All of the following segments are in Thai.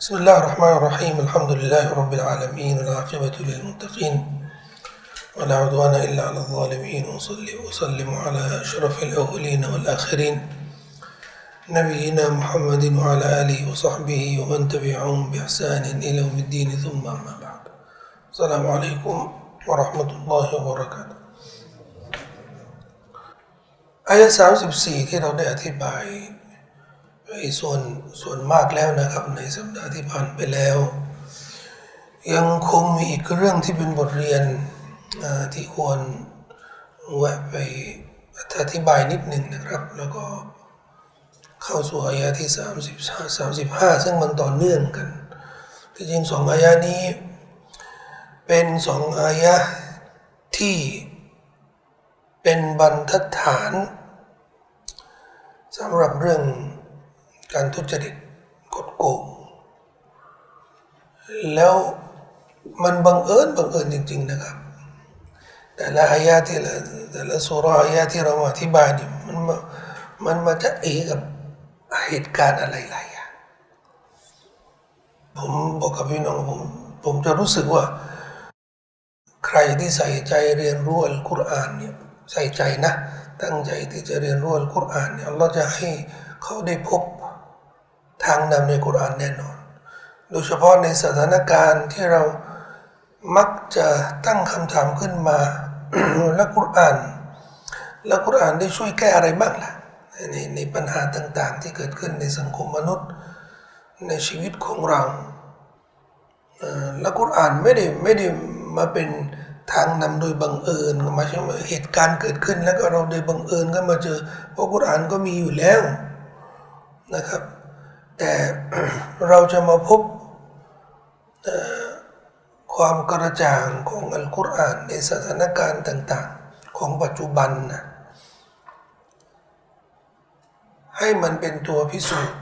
بسم الله الرحمن الرحيم الحمد لله رب العالمين والعاقبة للمتقين ولا عدوان إلا على الظالمين وصلي وسلم على أشرف الأولين والآخرين نبينا محمد وعلى آله وصحبه ومن تبعهم بإحسان إلى يوم الدين ثم أما بعد السلام عليكم ورحمة الله وبركاته อายะ34 ที่เราได้อธิบายไป ส่วนส่วนมากแล้วนะครับ ในสัปดาห์ที่ผ่านไปแล้ว ยังคงมีอีกเรื่องที่เป็นบทเรียนที่ควรแวะไปอธิบายนิดหนึ่งนะครับ แล้วก็เข้าสู่อายะที่30 35 ซึ่งมันต่อเนื่องกัน ที่จริงสองอายะนี้ เป็นสองอายะที่เป็นบรรทัดฐานสำหรับเรื่อง การทุจริตกดโกงแล้วมันบังเอิญบังเอิญจริง ๆ นะครับ แต่ละอายะที่ละแต่ละสุราอายะที่เราอธิบายเนี่ยมันมามันมาจะเอกับเหตุการณ์อะไรหลายอย่างผมบอกกับพี่น้องผมผมจะรู้สึกว่า ใครที่ใส่ใจเรียนรู้อัลกุรอานเนี่ยใส่ใจนะ ตั้งใจที่จะเรียนรู้อัลกุรอานเนี่ยเราจะให้เขาได้พบ ทางนำในกุรานแน่นอน โดยเฉพาะในสถานการณ์ที่เรามักจะตั้งคำถามขึ้นมา แล้วกุราน แล้วกุรานได้ช่วยแก้อะไรบ้างล่ะในในปัญหาต่างๆ ที่เกิดขึ้นในสังคมมนุษย์ ในชีวิตของเราแล้วกุรอานไม่ได้ไม่ได้มาเป็นทางนำโดยบังเอิญมาใช่ไหมเหตุการณ์เกิดขึ้นแล้วก็เราโดยบังเอิญก็มาเจอเพราะกุรอานก็มีอยู่แล้วนะครับ แต่เราจะมาพบความกระจ่างของอัลกุรอานในสถานการณ์ต่าง ๆ ของปัจจุบันนะให้มันเป็นตัวพิสูจน์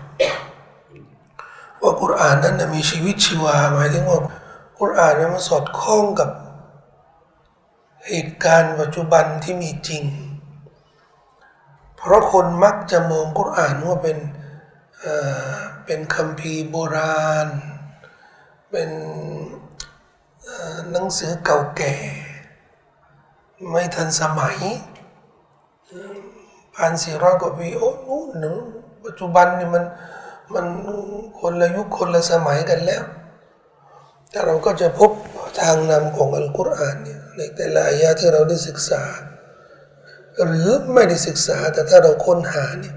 ว่ากุรอานนั้นนะมีชีวิตชีวาหมายถึงว่ากุรอานนั้นมันสอดคล้องกับเหตุการณ์ปัจจุบันที่มีจริง เพราะคนมักจะมองกุรอานว่าเป็นเอ่อ เป็นคัมภีร์โบราณ เป็นหนังสือเก่าแก่ ไม่ทันสมัยพันสี่ร้อยกว่าปีโอ้นู้นหนูปัจจุบันนี่มันมันคนละยุคคนละสมัยกันแล้ว แต่เราก็จะพบทางนำของอัลกุรอานเนี่ยในแต่ละอายะที่เราได้ศึกษา หรือไม่ได้ศึกษาแต่ถ้าเราค้นหาเนี่ย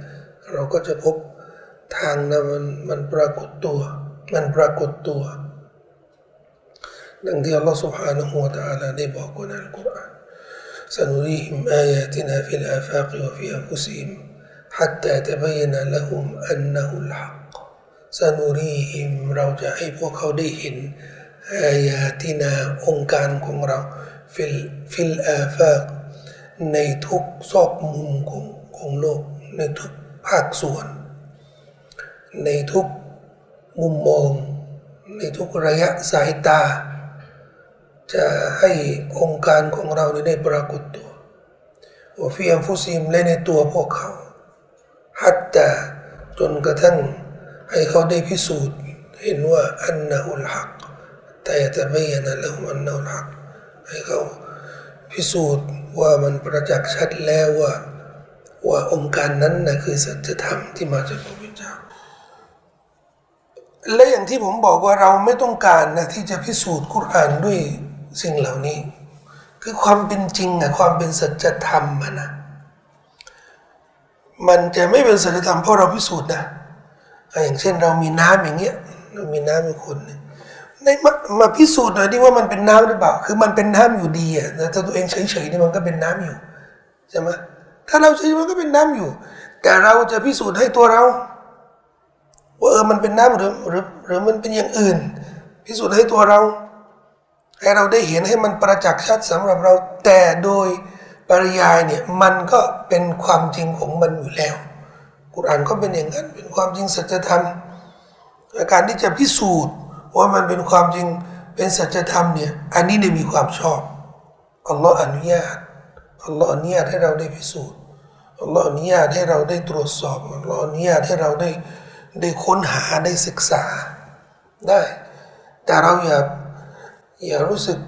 เราก็จะพบ ทางนำมันมันปรากฏตัว มันปรากฏตัว ดังที่อัลลอฮฺ سبحانه และ تعالى ได้บอกไว้ในอัลกุรอาน سنريهم آياتنا في الآفاق وفي أنفسهم حتى يتبين لهم أنه الحق سنريهم เราจะให้พวกเขาได้เห็นอายาตินาองค์การของเราฟิลฟิลอาฟากในทุกซอกมุมของของโลก ในทุกภาคส่วน ในทุกมุมมอง ในทุกระยะสายตา จะให้องค์การของเรานี้ได้ปรากฏตัวว่าฟิอัมฟุซิมและในตัวพวกเขาฮัตตาจนกระทั่งให้เขาได้พิสูจน์เห็นว่าอันนะฮุลฮักแต่จะไม่ยันละฮุอันนะฮุลฮักให้เขาพิสูจน์ว่ามันประจักษ์ชัดแล้วว่าว่าองค์การนั้นนะคือสัจธรรมที่มาจากพระ และอย่างที่ผมบอกว่าเราไม่ต้องการนะที่จะพิสูจน์กุรอานด้วยสิ่งเหล่านี้ คือความเป็นจริงอะความเป็นสัจธรรมนะมันจะไม่เป็นสัจธรรมเพราะเราพิสูจน์นะอย่างเช่นเรามีน้ำอย่างเงี้ยเรามีน้ำอยู่คนในมามาพิสูจน์หน่อยดิว่ามันเป็นน้ำหรือเปล่า คือมันเป็นน้ำอยู่ดีอะแต่ตัวเองเฉยๆนี่มันก็เป็นน้ำอยู่ใช่ไหมถ้าเราเฉยมันก็เป็นน้ำอยู่ แต่เราจะพิสูจน์ให้ตัวเรา ว่าเออมันเป็นน้ำหรือหรือหรือมันเป็นอย่างอื่น พิสูจน์ให้ตัวเรา ให้เราได้เห็นให้มันประจักษ์ชัดสำหรับเรา แต่โดยปริยายเนี่ยมันก็เป็นความจริงของมันอยู่แล้วกุรอานก็เป็นอย่างนั้นเป็นความจริงสัจธรรมอาการที่จะพิสูจน์ว่ามันเป็นความจริงเป็นสัจธรรมเนี่ยอันนี้เนี่ยมีความชอบอัลลอฮ์อนุญาตอัลลอฮ์อนุญาตให้เราได้พิสูจน์อัลลอฮ์อนุญาตให้เราได้ตรวจสอบอัลลอฮ์อนุญาตให้เราได้ ได้ค้นหาได้ศึกษาได้ แต่เราอย่าอย่ารู้สึก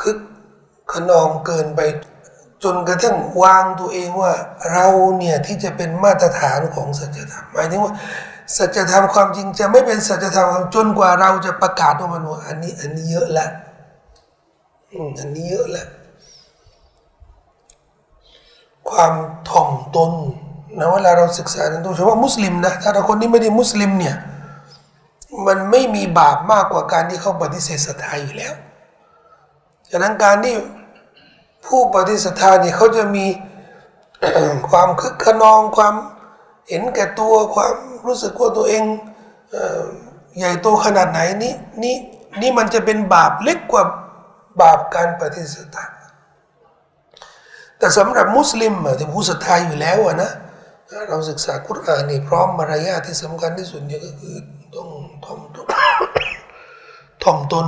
คึกขนองเกินไป จนกระทั่งวางตัวเองว่า เราเนี่ยที่จะเป็นมาตรฐานของสัจธรรมหมายถึงว่าสัจธรรมความจริงจะไม่เป็นสัจธรรมจนกว่าเราจะประกาศว่ามันว่าอันนี้อันนี้เยอะแล้วอันนี้เยอะแล้วความถ่อมตน นะเวลาเราศึกษาโดยเฉพาะมุสลิมนะถ้าเราคนที่ไม่ได้มุสลิมเนี่ยมันไม่มีบาปมากกว่าการที่เขาปฏิเสธศรัทธาอยู่แล้วฉะนั้นการที่ผู้ปฏิเสธศรัทธาเนี่ยเขาจะมีความคึกขนองความเห็นแก่ตัวความรู้สึกว่าตัวเองใหญ่โตขนาดไหนนี่นี่นี่มันจะเป็นบาปเล็กกว่าบาปการปฏิเสธศรัทธาแต่สำหรับมุสลิมที่ผู้ศรัทธาอยู่แล้วนะ เราศึกษาคุรานนี่พร้อมมารยาทที่สำคัญที่สุดเนี่ยก็คือต้องถ่อมตนถ่อมตน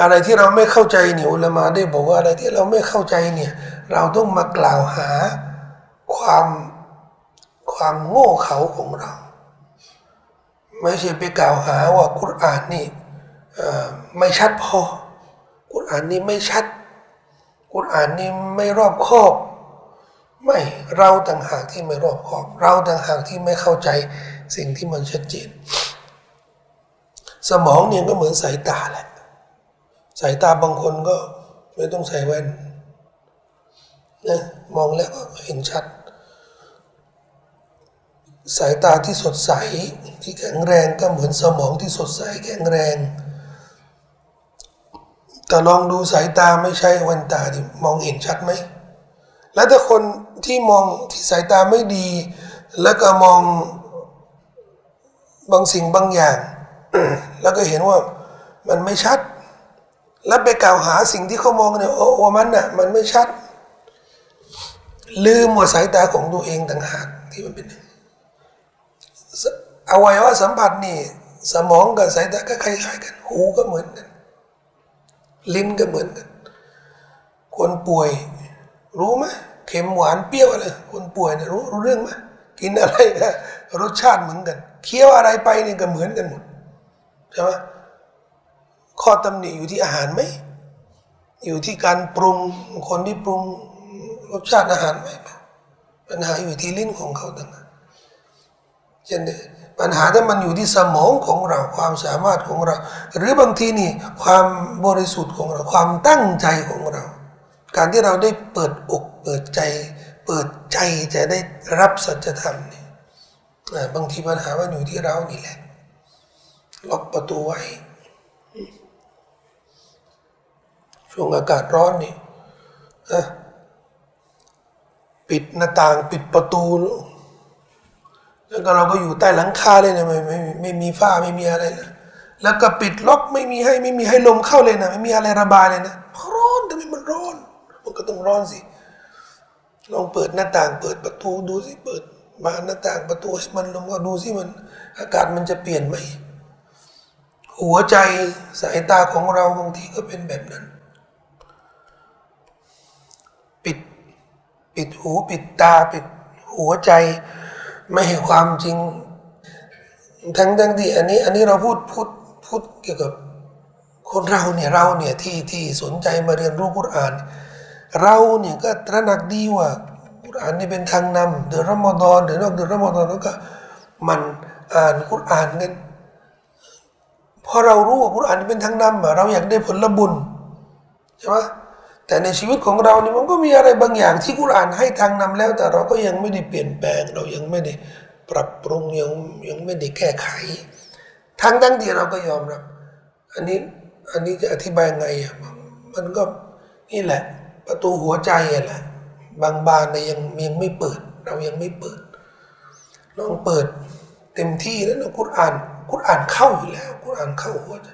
อะไรที่เราไม่เข้าใจเนี่ยอุลามาได้บอกว่าอะไรที่เราไม่เข้าใจเนี่ยเราต้องมากล่าวหาความความโง่เขลาของเรา ไม่ใช่ไปกล่าวหาว่าคุรานนี่ไม่ชัดพอคุรานนี่ไม่ชัด กุรอานนี่ไม่รอบคอบ ไม่เราต่างหากที่ไม่รอบคอบ เราต่างหากที่ไม่เข้าใจสิ่งที่มันชัดเจน สมองเนี่ยก็เหมือนสายตาแหละ สายตาบางคนก็ไม่ต้องใส่แว่นนะมองแล้วก็เห็นชัด สายตาที่สดใสที่แข็งแรงก็เหมือนสมองที่สดใสแข็งแรงแต่ลองดูสายตาไม่ใช่แวันตาที่มองเห็นชัดไหม แล้วถ้าคน ที่มองที่สายตาไม่ดี แล้วก็มองบางสิ่งบางอย่าง แล้วก็เห็นว่ามันไม่ชัด แล้วไปกล่าวหาสิ่งที่เขามองเนี่ยโอ้ว่ามันน่ะมันไม่ชัด ลืมว่าสายตาของตัวเองต่างหากที่มันเป็นอวัยวะสัมผัสนี่ สมองกับสายตาก็คล้ายๆกัน หูก็เหมือนกัน ลิ้นก็เหมือนกัน คนป่วยรู้ไหม เค็มหวานเปรี้ยวอะไรคนป่วยเนี่ยรู้รู้เรื่องไหมกินอะไรนะรสชาติเหมือนกัน เคี้ยวอะไรไปนี่ก็เหมือนกันหมดใช่ไหมข้อตำหนิอยู่ที่อาหารไหมอยู่ที่การปรุงคนที่ปรุงรสชาติอาหารไหมปัญหาอยู่ที่ลิ้นของเขาต่างหากเช่นปัญหาถ้ามันอยู่ที่สมองของเราความสามารถของเรา หรือบางทีนี่ความบริสุทธิ์ของเรา ความตั้งใจของเรา การที่เราได้เปิดอก เปิดใจ เปิดใจจะได้รับสัจธรรมเนี่ยบางทีปัญหามันอยู่ที่เรานี่แหละ ล็อกประตูไว้ ช่วงอากาศร้อนนี่ปิดหน้าต่างปิดประตู แล้วก็เราก็อยู่ใต้หลังคาเลยนะไม่ไม่ไม่มีฝ้าไม่มีอะไรนะแล้วก็ปิดล็อกไม่มีให้ไม่มีให้ลมเข้าเลยนะ ไม่มีอะไรระบายเลยนะร้อนแต่ไม่มันร้อน มันก็ต้องร้อนสิ ลองเปิดหน้าต่างเปิดประตูดูสิเปิดบานหน้าต่างประตูมันลมก็ดูสิมัน อากาศมันจะเปลี่ยนไหมหัวใจสายตาของเราบางทีก็เป็นแบบนั้น ปิดปิดหูปิดตาปิดหัวใจไม่ให้ความจริง ทั้งทั้งที่อันนี้ อันนี้เราพูดพูดพูดเกี่ยวกับคนเราเนี่ยเราเนี่ยที่ที่สนใจมาเรียนรู้กุรอาน เราเนี่ยก็ตระหนักดีว่า อานนี่เป็นทางนำเดือนรอมฎอนหรือนอกเดือนรอมฎอนแล้วก็มันอ่านกุรอานกันพอเรารู้ว่ากุรอานเป็นทางนำเราอยากได้ผลบุญใช่ไหมแต่ในชีวิตของเรานี่มันก็มีอะไรบางอย่างที่กุรอานให้ทางนำแล้ว แต่เราก็ยังไม่ได้เปลี่ยนแปลง เรายังไม่ได้ปรับปรุงยังยังไม่ได้แก้ไขทั้งทั้งที่เราก็ยอมรับ อันนี้อันนี้จะอธิบายไงอะมันก็นี่แหละ ประตูหัวใจแหละ บางบานเนี่ยยังยังไม่เปิด เรายังไม่เปิดลองเปิดเต็มที่แล้วนะกุรอานกุรอานเข้าอยู่แล้วกุรอานเข้าหัวใจ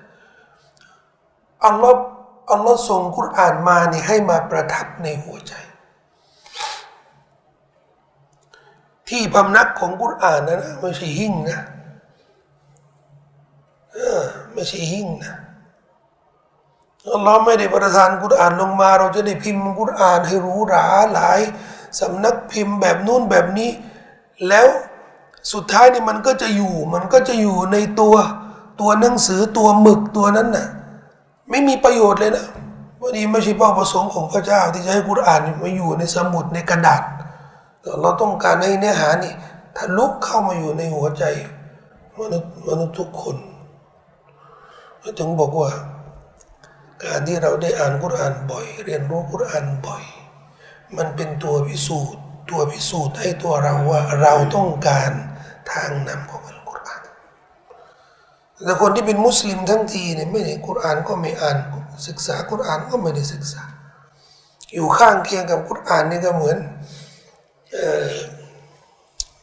อัลลอฮ์อัลลอฮ์ส่งกุรอานมาเนี่ยให้มาประทับในหัวใจ ที่พำนักของกุรอานนะนะไม่ใช่หิ่งนะไม่ใช่หิ่งนะ อัลลอฮ์ไม่ได้ประทานกุรอานลงมา เราจะได้พิมพ์กุรอานให้รู้หราหลายสำนักพิมพ์แบบนู้นแบบนี้ แล้วสุดท้ายนี่มันก็จะอยู่ มันก็จะอยู่ในตัวตัวหนังสือตัวหมึกตัวนั้นน่ะไม่มีประโยชน์เลยนะวันนี้ไม่ใช่เป้าประสงค์ของพระเจ้า ที่จะให้กุรอานมาอยู่ในสมุดในกระดาษ เราต้องการให้เนื้อหานี่ทะลุเข้ามาอยู่ในหัวใจมนุษย์มนุษย์ทุกคนถึงบอกว่า การที่เราได้อ่านกุรอานบ่อย เรียนรู้กุรอานบ่อย มันเป็นตัวพิสูจน์ ตัวพิสูจน์ให้ตัวเราว่าเราต้องการทางนำของอัลกุรอานแต่คนที่เป็นมุสลิมทั้งทีเนี่ยไม่ได้กุรอานก็ไม่อ่านศึกษากุรอานก็ไม่ได้ศึกษา อยู่ข้างเคียงกับกุรอานนี่ก็เหมือน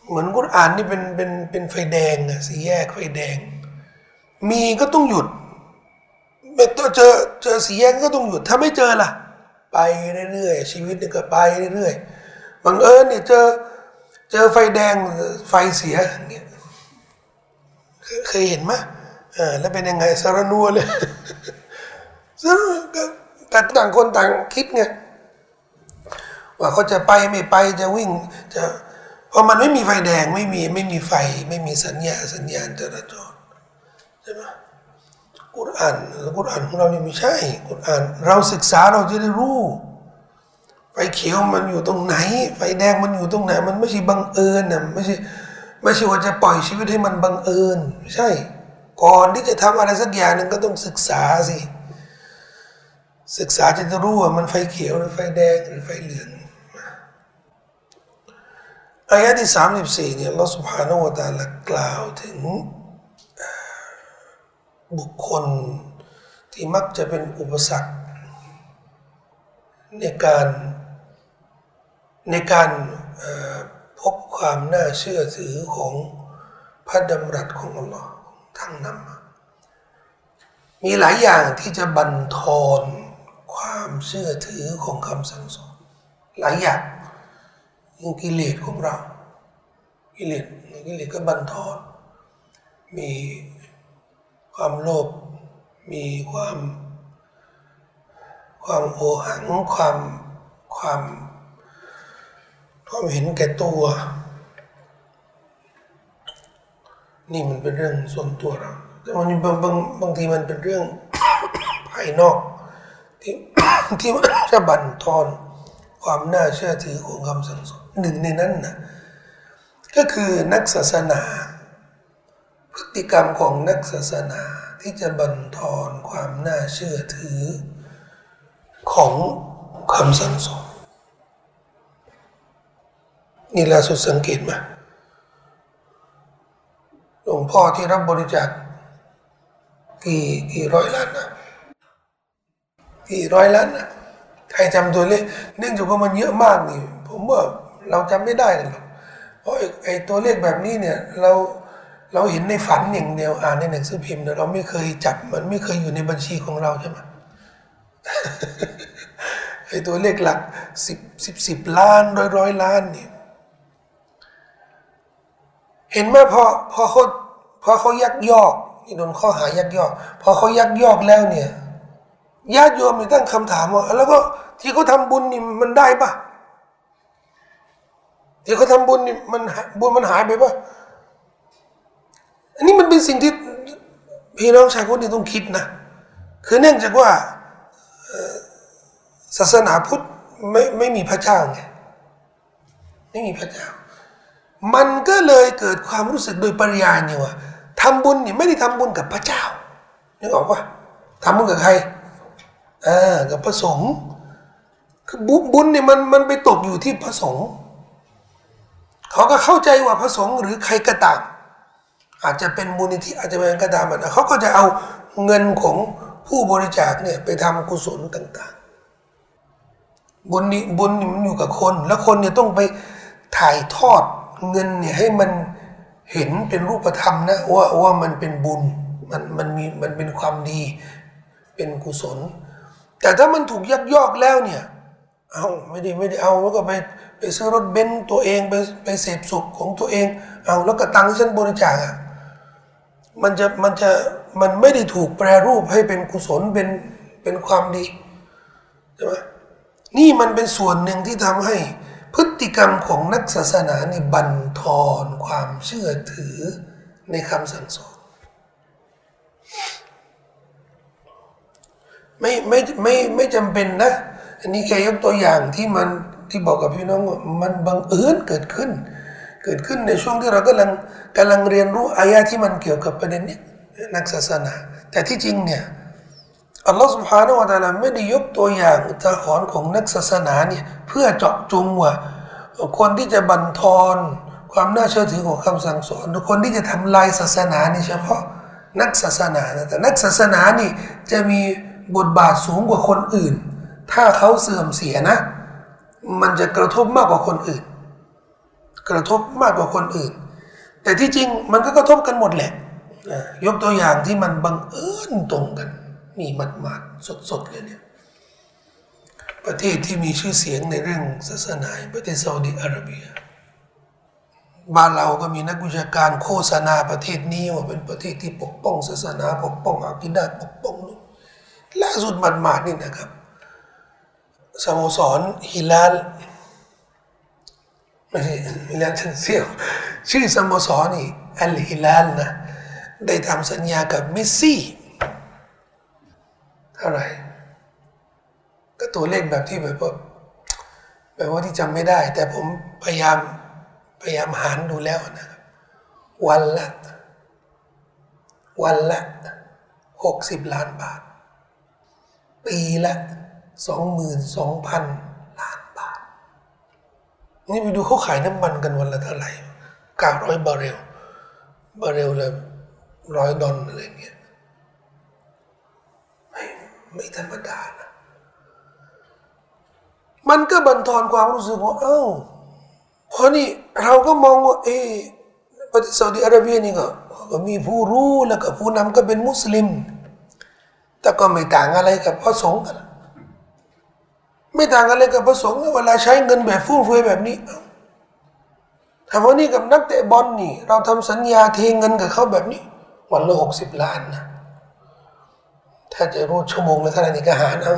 เหมือนกุรอานนี่เป็นเป็นเป็นไฟแดงอะสีแยกไฟแดง มีก็ต้องหยุด ไม่ต้องเจอเจอสีแยกก็ต้องหยุดถ้าไม่เจอล่ะ ไปเรื่อยๆชีวิตเนี่ยก็ไปเรื่อยๆบางเอิญเนี่ยเจอเจอไฟแดงไฟเสียเนี่ยเคยเห็นไหมอ่าแล้วเป็นยังไงสารนัวเลยซึ่งแต่ต่างคนต่างคิดไงว่าเขาจะไปไม่ไปจะวิ่งจะพอมันไม่มีไฟแดงไม่มีไม่มีไฟ ไม่มีสัญญาสัญญาณจราจรใช่ไหม กุรอานกุรอานของเราเนี่ยไม่ใช่กุรอานเราศึกษาเราจะได้รู้ ไฟเขียวมันอยู่ตรงไหน ไฟแดงมันอยู่ตรงไหน มันไม่ใช่บังเอิญนะไม่ใช่ไม่ใช่ว่าจะปล่อยชีวิตให้มันบังเอิญไม่ใช่ ก่อนที่จะทำอะไรสักอย่างหนึ่งก็ต้องศึกษาสิ ศึกษาจะรู้ว่ามันไฟเขียวหรือไฟแดงหรือไฟเหลืองอายะที่สามสิบสี่เนี่ยเราสุภาโนวตาลกล่าวถึง บุคคลที่มักจะเป็นอุปสรรค ในการในการพบความน่าเชื่อถือของพระดำรัสของอัลลอฮ์ทั้งนั้นมีหลายอย่างที่จะบันทอนความเชื่อถือของคำสั่งสอนหลายอย่างยังกิเลสของเรา กิเลสกิเลสก็บันทอนมี ความโลภมีความ ความโอหังความความความเห็นแก่ตัว นี่มันเป็นเรื่องส่วนตัวเราแต่มันบางบางบางทีมันเป็นเรื่องภายนอก ที่ที่มันจะบั่นทอนความน่าเชื่อถือของคำสั่งสอนหนึ่งในนั้นนะก็คือนักศาสนา พฤติกรรมของนักศาสนาที่จะบันทอนความน่าเชื่อถือ ของคำสั่งสอนนี่ล่าสุดสังเกตมาหลวงพ่อที่รับบริจาคกี่กี่ร้อยล้านนะกี่ร้อยล้านนะใครจำตัวเลขเนื่องจากว่ามันเยอะมากนี่ ผมว่าเราจำไม่ได้หรอกเพราะไอ้ตัวเลขแบบนี้เนี่ย เรา เราเห็นในฝันอย่างเดียวอ่านในหนังสือพิมพ์เราไม่เคยจับมันไม่เคยอยู่ในบัญชีของเราใช่ไหมไอ้ตัวเลขหลักสิบสิบสิบล้านร้อยร้อยล้านเนี่ยเห็นไหมพอพอเขาพอเขายักยอกนี่โดนข้อหายักยอก พอเขายักยอกแล้วเนี่ยญาติโยมมีตั้งคำถามว่าแล้วก็ที่เขาทำบุญนี่มันได้ปะที่เขาทำบุญนี่มันบุญมันหายไปปะ นี้มันเป็นสิ่งที่พี่น้องชาวพุทธต้องคิดนะ คือเนื่องจากว่าศาสนาพุทธไม่ไม่มีพระเจ้าไงไม่มีพระเจ้า มันก็เลยเกิดความรู้สึกโดยปริยายเนี่ยว่าทำบุญเนี่ยไม่ได้ทำบุญกับพระเจ้านึกออกปะทำบุญกับใครอ่ากับพระสงฆ์คือบุญเนี่ยมันมันไปตกอยู่ที่พระสงฆ์เขาก็เข้าใจว่าพระสงฆ์หรือใครก็ตาม อาจจะเป็นมูลนิธิอาจจะเป็นกระดามันเขาก็จะเอาเงินของผู้บริจาคเนี่ยไปทำกุศลต่าง ๆ บุญนี้บุญนี่มันอยู่กับคน แล้วคนเนี่ยต้องไปถ่ายทอดเงินเนี่ยให้มันเห็นเป็นรูปธรรมนะว่าว่ามันเป็นบุญมันมันมีมันเป็นความดีเป็นกุศล แต่ถ้ามันถูกยักยอกแล้วเนี่ยเอาไม่ได้ไม่ได้เอาแล้วก็ไปไปซื้อรถเบนซ์ตัวเองไปไปเสพสุขของตัวเอง เอาแล้วก็ตังค์ที่ฉันบริจาคอะ มันจะมันจะมันไม่ได้ถูกแปรรูปให้เป็นกุศลเป็นเป็นความดีใช่ไหมนี่มันเป็นส่วนหนึ่งที่ทำให้พฤติกรรมของนักศาสนานี่บั่นทอนความเชื่อถือในคำสั่งสอนไม่ไม่ไม่ไม่จำเป็นนะ อันนี้แค่ยกตัวอย่างที่มันที่บอกกับพี่น้องว่ามันบังเอิญเกิดขึ้น เกิดขึ้นในช่วงที่เรากำลังกำลังเรียนรู้อายะที่มันเกี่ยวกับประเด็นนี้นักศาสนา แต่ที่จริงเนี่ยอัลลอฮฺสุบฮานาวะตาลาไม่ได้ยกตัวอย่างอุทาหรณ์ของนักศาสนาเนี่ยเพื่อเจาะจงว่าคนที่จะบั่นทอนความน่าเชื่อถือของคำสั่งสอนคนที่จะทำลายศาสนานี่เฉพาะนักศาสนานะแต่นักศาสนานี่จะมีบทบาทสูงกว่าคนอื่น ถ้าเขาเสื่อมเสียนะ มันจะกระทบมากกว่าคนอื่น กระทบมากกว่าคนอื่น แต่ที่จริงมันก็กระทบกันหมดแหละยกตัวอย่างที่มันบังเอิญตรงกันนี่มัดมัดสดๆเลยเนี่ยประเทศที่มีชื่อเสียงในเรื่องศาสนาประเทศซาอุดิอาระเบีย บ้านเราก็มีนักวิชาการโฆษณาประเทศนี้ว่าเป็นประเทศที่ปกป้องศาสนาปกป้องอาคิดาปกป้องนู่นล่าสุดมันมาดนี่นะครับสโมสรฮิลาล ไม่ใช่ฮิลาลชันเซียวชื่อสโมสรนี่อัลฮิลาลนะได้ทำสัญญากับเมสซี่เท่าไหร่ก็ตัวเลขแบบที่แบบว่าแบบว่าที่จำไม่ได้ แต่ผมพยายามพยายามหารดูแล้วนะครับวันละวันละหกสิบล้านบาท ปีละสองหมื่นสองพัน นี่ไปดูเขาขายน้ำมันกันวันละเท่าไหร่เก้าร้อยบาร์เรลบาร์เรลละร้อยดอลอะไรเงี้ยไม่ไม่ธรรมดานะ มันก็บันทอนความรู้สึกว่าเอ้าเพราะนี่เราก็มองว่า เออประเทศซาอุดิอาระเบียนี่ก็ก็มีผู้รู้แล้วก็ผู้นำก็เป็นมุสลิม แต่ก็ไม่ต่างอะไรกับพระสงฆ์กัน ไม่ต่างอะไรกับพระสงฆ์เวลาใช้เงินแบบฟุ่มเฟือยแบบนี้ถามว่านี่กับนักเตะบอลนี่ เราทำสัญญาเทเงินกับเขาแบบนี้ วันละหกสิบล้านนะถ้าจะรู้ชั่วโมงละเท่าไหร่นี่ก็หารเอา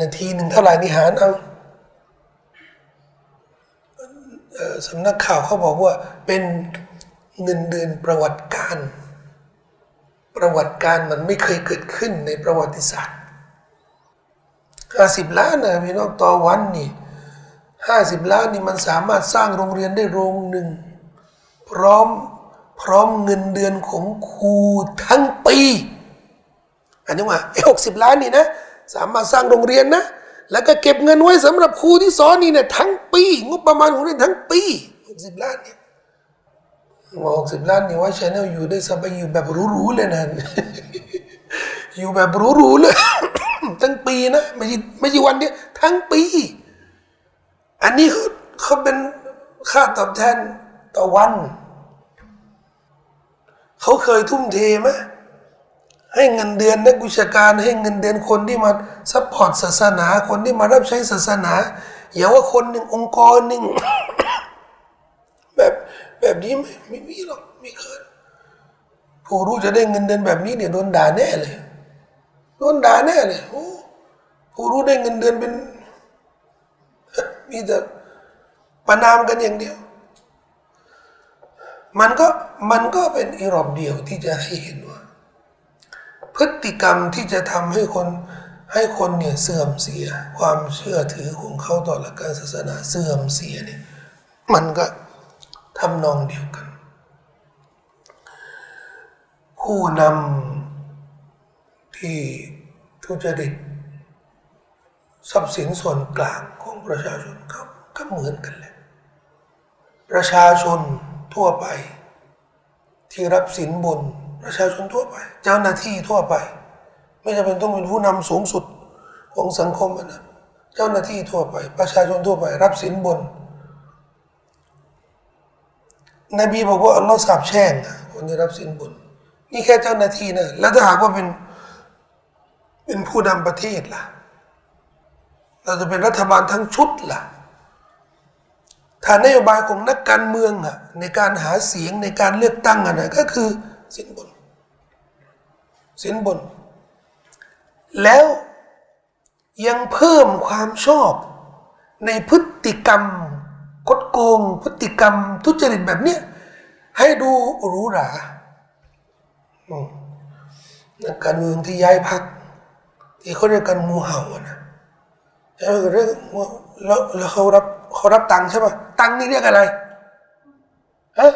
นาทีหนึ่งเท่าไหร่นี่หารเอาสำนักข่าวเขาบอกว่าเป็นเงินเดือนประวัติการ ประวัติการมันไม่เคยเกิดขึ้นในประวัติศาสตร์ ห้าสิบล้านนะพี่น้องต่อวันนี่ห้าสิบล้านนี่มันสามารถสร้างโรงเรียนได้โรงหนึ่ง พร้อมพร้อมเงินเดือนของครูทั้งปี อันนี้ว่าไอ้หกสิบล้านนี่นะ สามารถสร้างโรงเรียนนะ แล้วก็เก็บเงินไว้สำหรับครูที่สอนนี่เนี่ยทั้งปี งบประมาณของเรียนทั้งปีหกสิบล้านเนี่ยหกสิบล้านนี่ White Channel อยู่ได้สบายอยู่แบบรู้ๆเลยนะอยู่แบบรู้ๆเลย ทั้งปีนะไม่ใช่ไม่ใช่วันเดียวทั้งปี อันนี้เขาเขาเป็นค่าตอบแทนต่อวัน เขาเคยทุ่มเทไหมให้เงินเดือนนักวิชาการให้เงินเดือนคนที่มา support ศาสนา คนที่มารับใช้ศาสนา อย่าว่าคนหนึ่งองค์กรหนึ่งแบบแบบนี้ไม่ไม่มีหรอกไม่เคยผู้รู้จะได้เงินเดือนแบบนี้เนี่ยโดนด่าแน่เลย โดนด่าแน่เลยโอ้ผู้รู้ได้เงินเดือนเป็น มีแต่ประนามกันอย่างเดียว มันก็มันก็เป็นอีรอบเดียวที่จะให้เห็นว่า พฤติกรรมที่จะทำให้คนให้คนเนี่ยเสื่อมเสีย ความเชื่อถือของเขาต่อหลักการศาสนาเสื่อมเสียเนี่ยมันก็ทำนองเดียวกัน ผู้นำ ที่ทุจริตทรัพย์สินส่วนกลางของประชาชนเขาก็เหมือนกันแหละประชาชนทั่วไป ที่รับสินบนประชาชนทั่วไป เจ้าหน้าที่ทั่วไป ไม่จำเป็นต้องเป็นผู้นำสูงสุดของสังคมนะเจ้าหน้าที่ทั่วไป ประชาชนทั่วไป รับสินบน นบีบอกว่าอัลลอฮ์สาบแช่งคนที่รับสินบน นี่แค่เจ้าหน้าที่นะแล้วถ้าหากว่าเป็น เป็นผู้นำประเทศล่ะ เราจะเป็นรัฐบาลทั้งชุดล่ะถ้านโยบายของนักการเมืองอะในการหาเสียงในการเลือกตั้งอะนะก็คือสินบน สินบน แล้วยังเพิ่มความชอบในพฤติกรรมคดโกง พฤติกรรมทุจริตแบบเนี้ยให้ดูหรูหรานักการเมืองที่ย้ายพัก ที่เขาเรียกกันงูเห่าอะนะแล้วเรียกว่าแล้วแล้วเขารับเขารับตังค์ใช่ป่ะตังค์นี่เรียกอะไรฮะ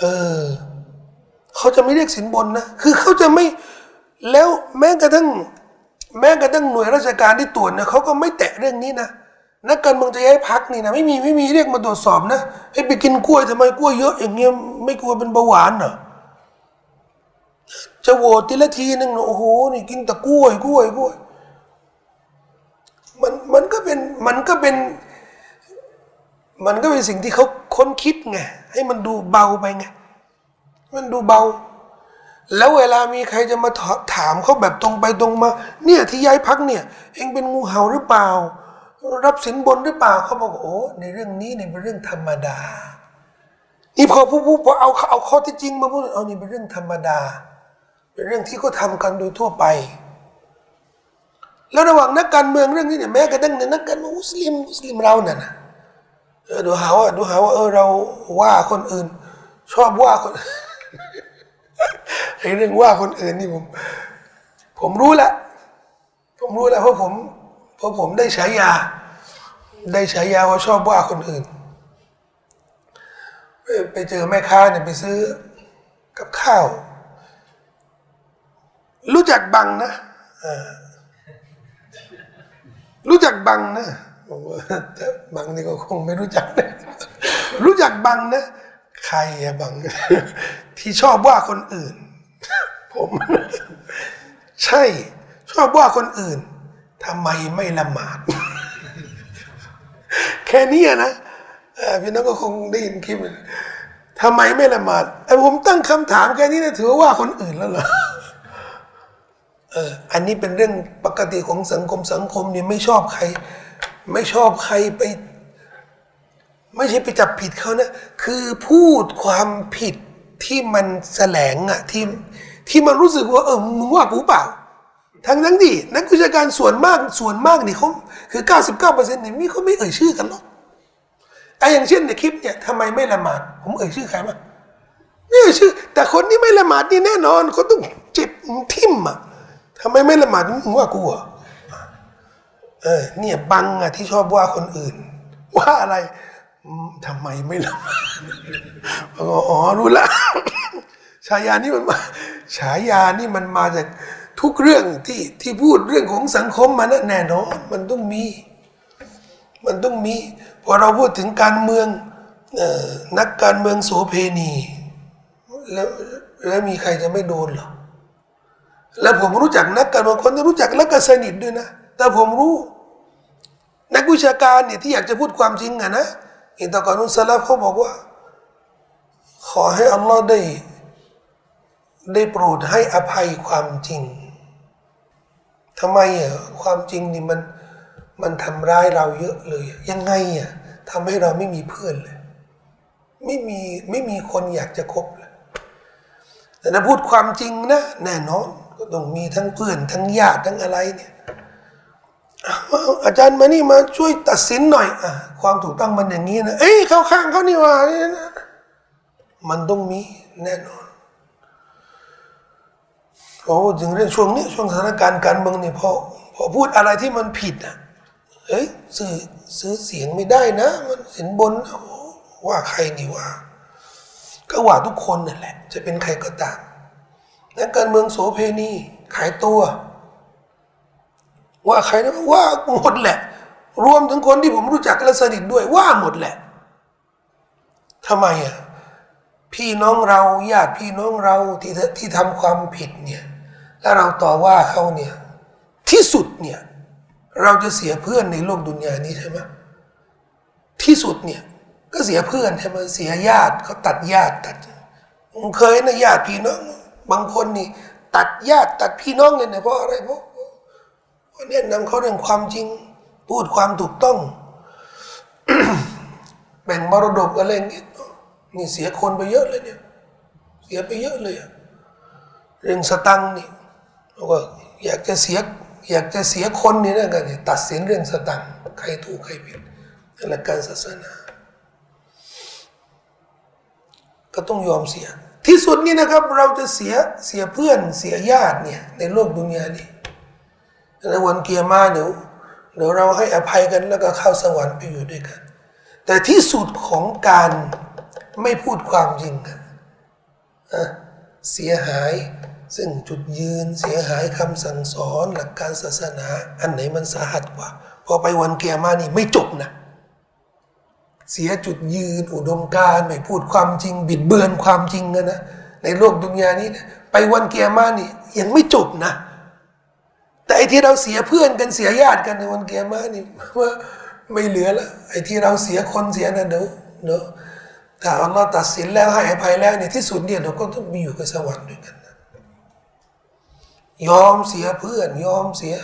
เออเขาจะไม่เรียกสินบนนะคือเขาจะไม่แล้วแม้กระทั่งแม้กระทั่งหน่วยราชการที่ตรวจเนี่ยเขาก็ไม่แตะเรื่องนี้นะนักการเมืองจะย้ายพักนี่นะไม่มีไม่มีเรียกมาตรวจสอบนะไอ้ไปกินกล้วยทำไมกล้วยเยอะอย่างเงี้ยไม่กลัวเป็นเบาหวานเหรอ จะโหวตทีละทีหนึ่งโอ้โหนี่กินแต่กล้วยกล้วยกล้วยมันมันก็เป็นมันก็เป็น มันก็เป็นสิ่งที่เขาค้นคิดไงให้มันดูเบาไปไงมันดูเบา แล้วเวลามีใครจะมาถามเขาแบบตรงไปตรงมา เนี่ยที่ย้ายพักเนี่ย เองเป็นงูเห่าหรือเปล่า รับสินบนหรือเปล่าเขาบอกโอ้ในเรื่องนี้เนี่ยเป็นเรื่องธรรมดานี่พอผู้ผู้พอเอาเอาข้อที่จริงมาพูดเอานี่เป็นเรื่องธรรมดา เป็นเรื่องที่เขาทากันโดยทั่วไป แล้วระหว่างนักการเมืองเรื่องนี้เนี่ยแม้กระทั่งในนักการเมืองมุสลิมมุสลิมเราเนี่ยนะเออดูหาว่าดูหาว่าเออเราว่าคนอื่น ชอบว่าคนไอ้เรื่องว่าคนอื่นนี่ผม ผมรู้แล้วผมรู้แล้วเพราะผมเพราะผมได้ฉายา ได้ฉายาว่าชอบว่าคนอื่น ไปเจอแม่ค้าเนี่ยไปซื้อกับข้าว รู้จักบังนะรู้จักบังนะบอกว่าแต่บังนี่ก็คงไม่รู้จักนะรู้จักบังนะ ใครอะบัง ที่ชอบว่าคนอื่น ผม ใช่ ชอบว่าคนอื่นทำไมไม่ละหมาด แค่นี้นะพี่น้องก็คงได้ยินคลิปทำไมไม่ละหมาดไอ้ผมตั้งคำถามแค่นี้นะถือว่าคนอื่นแล้วเหรอ เอออันนี้เป็นเรื่องปกติของสังคมสังคมเนี่ยไม่ชอบใคร ไม่ชอบใครไป ไม่ใช่ไปจับผิดเขานะ คือพูดความผิดที่มันแสลงอะที่ที่มันรู้สึกว่าเออมึงว่ากูเปล่า ทั้งนั้นดินักวิชาการส่วนมากส่วนมากนี่เขาคือเก้าสิบเก้าเปอร์เซ็นต์นี่มีเขาไม่เอ่ยชื่อกันหรอกไอ้อย่างเช่นในคลิปเนี่ยทำไมไม่ละหมาดผมเอ่ยชื่อใครมาไม่เอ่ยชื่อ แต่คนที่ไม่ละหมาดนี่แน่นอนเขาต้องเจ็บทิ่มอะ ทำไมไม่ละหมาดมึงว่ากูอะเออเนี่ยบังอะที่ชอบว่าคนอื่น ว่าอะไรทำไมไม่ละหมาดอ๋อรู้ละฉายานี่มันมาฉายานี่มันมาจากทุกเรื่องที่ที่พูดเรื่องของสังคมมันแน่นอนมันต้องมี มันต้องมีพอเราพูดถึงการเมืองนักการเมืองโสเพณี แล้วแล้วมีใครจะไม่โดนหรอ แล้วผมรู้จักนักการเมืองคนที่รู้จักแล้วก็สนิทด้วยนะ แต่ผมรู้ นักวิชาการเนี่ยที่อยากจะพูดความจริงอะนะอินตะกอนุสลาเขาบอกว่า ขอให้อัลลอฮ์ได้ ได้โปรดให้อภัยความจริงทำไมอะความจริงนี่มันมันทำร้ายเราเยอะเลย ยังไงอะทำให้เราไม่มีเพื่อนเลย ไม่มีไม่มีคนอยากจะคบเลยแต่ถ้าพูดความจริงนะ แน่นอน ก็ต้องมีทั้งเพื่อนทั้งญาติทั้งอะไรเนี่ยอาจารย์มานี่มาช่วยตัดสินหน่อยอะความถูกต้องมันอย่างนี้นะเอ้ยเข้าข้างเขานี่ว่ามันต้องมีแน่นอนพอพูดถึงเรื่องช่วงนี้ช่วงสถานการณ์การเมืองเนี่ยพอพอพูดอะไรที่มันผิดอะเฮ้ยซื้อซื้อเสียงไม่ได้นะ มันสินบนว่าใครนี่ว่า ก็ว่าทุกคนนั่นแหละ จะเป็นใครก็ตาม นักการเมืองโสเพณีขายตัว ว่าใครนะว่าหมดแหละ รวมถึงคนที่ผมรู้จักและสนิทด้วยว่าหมดแหละทำไมอะพี่น้องเราญาติพี่น้องเราที่ที่ทำความผิดเนี่ย แล้วเราต่อว่าเขาเนี่ย ที่สุดเนี่ย เราจะเสียเพื่อนในโลกดุนยานี้ใช่ไหมที่สุดเนี่ยก็เสียเพื่อนใช่ไหมเสียญาติเขาตัดญาติตัดเคยนะญาติพี่น้อง บางคนนี่ ตัดญาติตัดพี่น้องเลยเนี่ยเพราะอะไรเพราะแนะนำเขาเรื่องความจริง พูดความถูกต้อง แบ่งมรดกอะไรเงี้ยนี่เสียคนไปเยอะเลยเนี่ย เสียไปเยอะเลยเรื่องสตังนี่ว่าอยากจะเสียอยากจะเสียคนนี่นะกันตัดสินเรื่องสตังใครถูกใครผิดหลักการศาสนา ก็ต้องยอมเสีย ที่สุดนี่นะครับ เราจะเสียเสียเพื่อนเสียญาติเนี่ย ในโลกดุนยานี้ในวันเกียร์มาเดี๋ยวเดี๋ยวเราให้อภัยกันแล้วก็เข้าสวรรค์ไปอยู่ด้วยกัน แต่ที่สุดของการไม่พูดความจริงกันเสียหายซึ่งจุดยืนเสียหายคำสั่งสอนหลักการศาสนา อันไหนมันสาหัสกว่า พอไปวันเกียร์มานี่ไม่จบนะ เสียจุดยืนอุดมการไม่พูดความจริง บิดเบือนความจริงกันนะในโลกดุนยานี้นะไปวันเกียร์มานี่ยังไม่จบนะ แต่ไอ้ที่เราเสียเพื่อนกันเสียญาติกันในวันเกียร์มานี่ว่าไม่เหลือละไอ้ที่เราเสียคนเสียนั่นเดี๋ยวเนาะถ้าอัลลอฮ์ตัดสินแล้วให้อภัยแล้วเนี่ยที่สุดเนี่ยเราก็ต้องมีอยู่กับสวรรค์ด้วยกันนะยอมเสียเพื่อน ยอมเสีย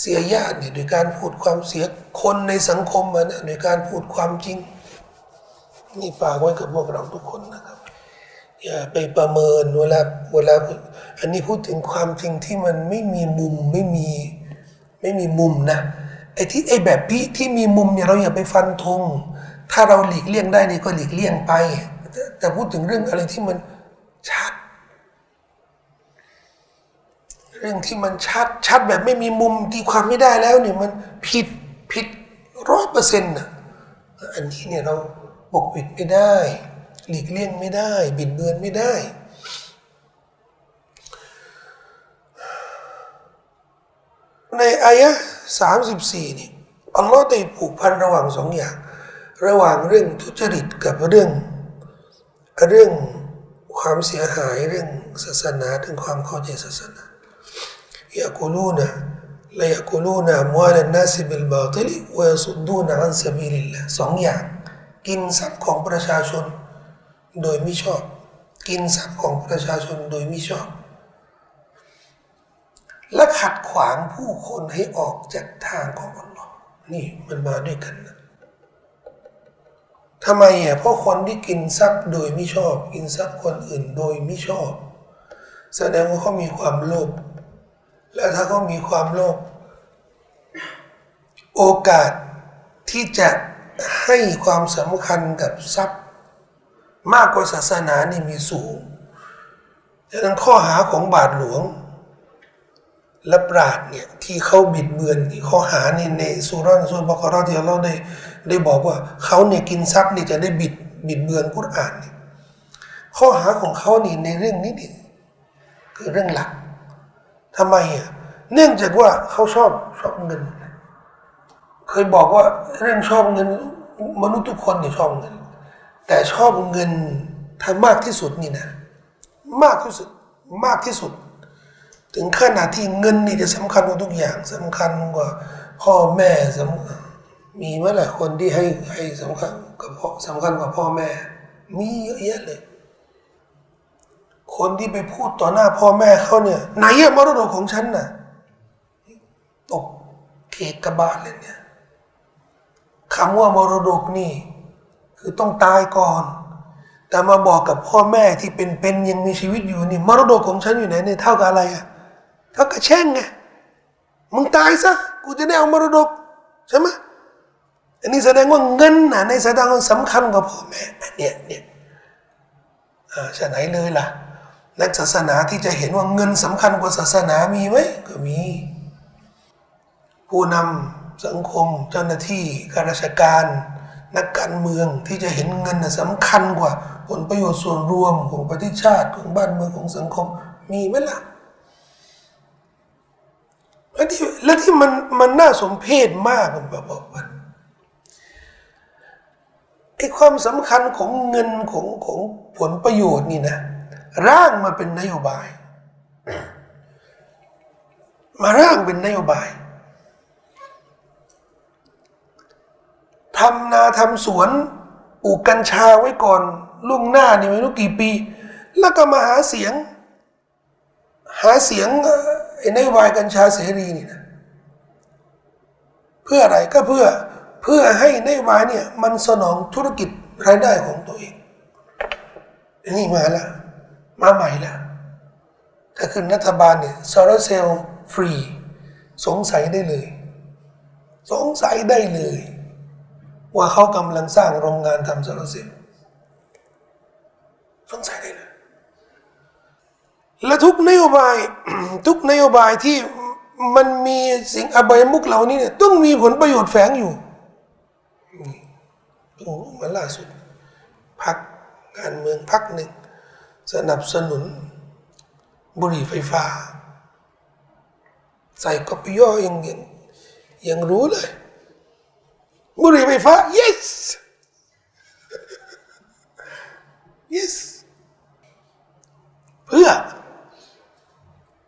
เสียญาติเนี่ยโดยการพูดความเสียคนในสังคมมันนะโดยการพูดความจริง นี่ฝากไว้กับพวกเราทุกคนนะครับ อย่าไปประเมินเวลาเวลาอันนี้พูดถึงความจริงที่มันไม่มีมุมไม่มีไม่มีมุมนะไอ้ที่ไอ้แบบพี่ที่มีมุมเนี่ยเราอย่าไปฟันธงถ้าเราหลีกเลี่ยงได้นี่ก็หลีกเลี่ยงไป แต่พูดถึงเรื่องอะไรที่มันชัด เรื่องที่มันชัดชัดแบบไม่มีมุมที่ความไม่ได้แล้วเนี่ยมันผิดผิดร้อยเปอร์เซ็นต์นะอันนี้เนี่ยเรา ปกปิดไม่ได้ หลีกเลี่ยงไม่ได้ บิดเบือนไม่ได้ ในอายะสามสิบสี่นี่อัลลอฮ์ได้ผูกพันระหว่างสองอย่าง ระหว่างเรื่องทุจริตกับเรื่อง เรื่องความเสียหายเรื่องศาสนาถึงความเข้าใจศาสนายากูลูนะليأكلون أموال الناس بالباطل ويصدون عن سبيل اللهสองอย่าง กินทรัพย์ของประชาชน โดยไม่ชอบ กินทรัพย์ของประชาชนโดยไม่ชอบ และขัดขวางผู้คนให้ออกจากทางของอัลลอฮ์นี่มันมาด้วยกันนะทำไมอะเพราะคนที่กินทรัพย์โดยไม่ชอบ กินทรัพย์คนอื่นโดยไม่ชอบ แสดงว่าเขามีความโลภและถ้าเขามีความโลภโอกาสที่จะ ให้ความสำคัญกับทรัพย์ มากกว่าศาสนานี่มีสูงดังนั้นข้อหาของบาทหลวง และปราดเนี่ยที่เขาบิดเบือนข้อหาในในสุรานสุรบกรอที่เราได้ได้บอกว่าเขาเนี่ยกินทรัพย์นี่จะได้บิดบิดเบือนกุรอานเนี่ยข้อหาของเขานี่ในเรื่องนี้นี่คือเรื่องหลักทำไมอะเนื่องจากว่าเขาชอบชอบเงิน เคยบอกว่าเรื่องชอบเงิน มนุษย์ทุกคนเนี่ยชอบเงิน แต่ชอบเงินถ้ามากที่สุดนี่นะ มากที่สุดมากที่สุด ถึงขนาดที่เงินนี่จะสำคัญกว่าทุกอย่างสำคัญกว่าพ่อแม่สำมีเมื่อไหร่คนที่ให้ให้สำคัญกับพ่อสำคัญกว่าพ่อแม่ มีเยอะแยะเลย คนที่ไปพูดต่อหน้าพ่อแม่เขาเนี่ยไหนอะมรดกของฉันน่ะตกเขตกระบาลเลยเนี่ย คำว่ามรดกนี่ คือต้องตายก่อน แต่มาบอกกับพ่อแม่ที่เป็นเป็นยังมีชีวิตอยู่นี่มรดกของฉันอยู่ไหนเนี่ยเท่ากับอะไรอะเท่ากับแช่งไงมึงตายซะกูจะได้เอามรดกใช่ไหมอันนี้แสดงว่าเงินนะในสถานสำคัญกว่าพ่อแม่เนี่ยเนี่ยอ่าฉะไหนเลยล่ะนักศาสนาที่จะเห็นว่าเงินสำคัญกว่าศาสนามีไหมก็มี ผู้นำ สังคม เจ้าหน้าที่ข้าราชการ นักการเมืองที่จะเห็นเงินสำคัญกว่า ผลประโยชน์ส่วนรวมของประเทศชาติของบ้านเมืองของสังคมมีไหมล่ะและที่และที่มันมันน่าสมเพชมากแบบบอกมันไอความสำคัญของเงินของของผลประโยชน์นี่นะ ร่างมาเป็นนโยบาย มาร่างเป็นนโยบาย ทำนาทำสวนปลูกกัญชาไว้ก่อนล่วงหน้านี่ไม่รู้กี่ปี แล้วก็มาหาเสียง หาเสียงไอ้นโยบายกัญชาเสรีนี่นะเพื่ออะไรก็เพื่อเพื่อให้นโยบายเนี่ยมันสนองธุรกิจรายได้ของตัวเองนี่มาล้วมาใหม่ล้วถ้าขึ้นรัฐบาลเนี่ยโซลาเซลล์ฟรี สงสัยได้เลย สงสัยได้เลย ว่าเขากำลังสร้างโรงงานทำโซลารเซลล์สงสัยได้เลยและทุกนโยบายทุกนโยบายที่มันมีสิ่งอบายมุกเหล่านี้เนี่ยต้องมีผลประโยชน์แฝงอยู่โอ้มาล่าสุดพักการเมืองพักหนึ่ง สนับสนุน บุหรี่ไฟฟ้า ใส่กอปิโยยังยังยังรู้เลย บุหรี่ไฟฟ้า yes yes เพื่อ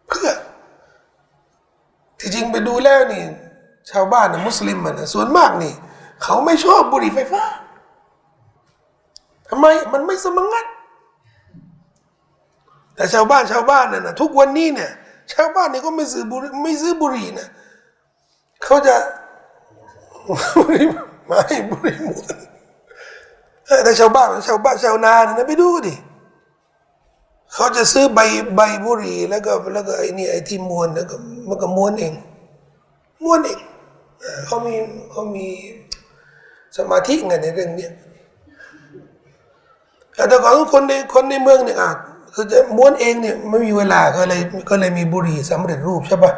เพื่อ ที่จริงไปดูแล้วนี่ ชาวบ้านนะมุสลิมมันส่วนมากนี่ เขาไม่ชอบบุหรี่ไฟฟ้าทำไมมันไม่สมังัดแต่ชาวบ้านชาวบ้านน่ะนะทุกวันนี้เนี่ย ชาวบ้านนี่ก็ไม่ซื้อบุหรี่ไม่ซื้อบุหรี่นะเขาจะ บุหรี่ไม่บุหรี่มวนแต่ชาวบ้านชาวบ้านชาวนาเนี่ยนะไปดูดิเขาจะซื้อใบใบบุหรี่แล้วก็แล้วก็ไอ้นี่ไอ้ที่ม้วนแล้วก็มันก็ม้วนเองม้วนเองเขามีเขามีสมาธิไงในเรื่องเนี้ยแต่ก่อนคนในคนในเมืองเนี่ยอะคือจะม้วนเองเนี่ยไม่มีเวลาก็เลยก็เลยมีบุหรี่สำเร็จรูปใช่ปะ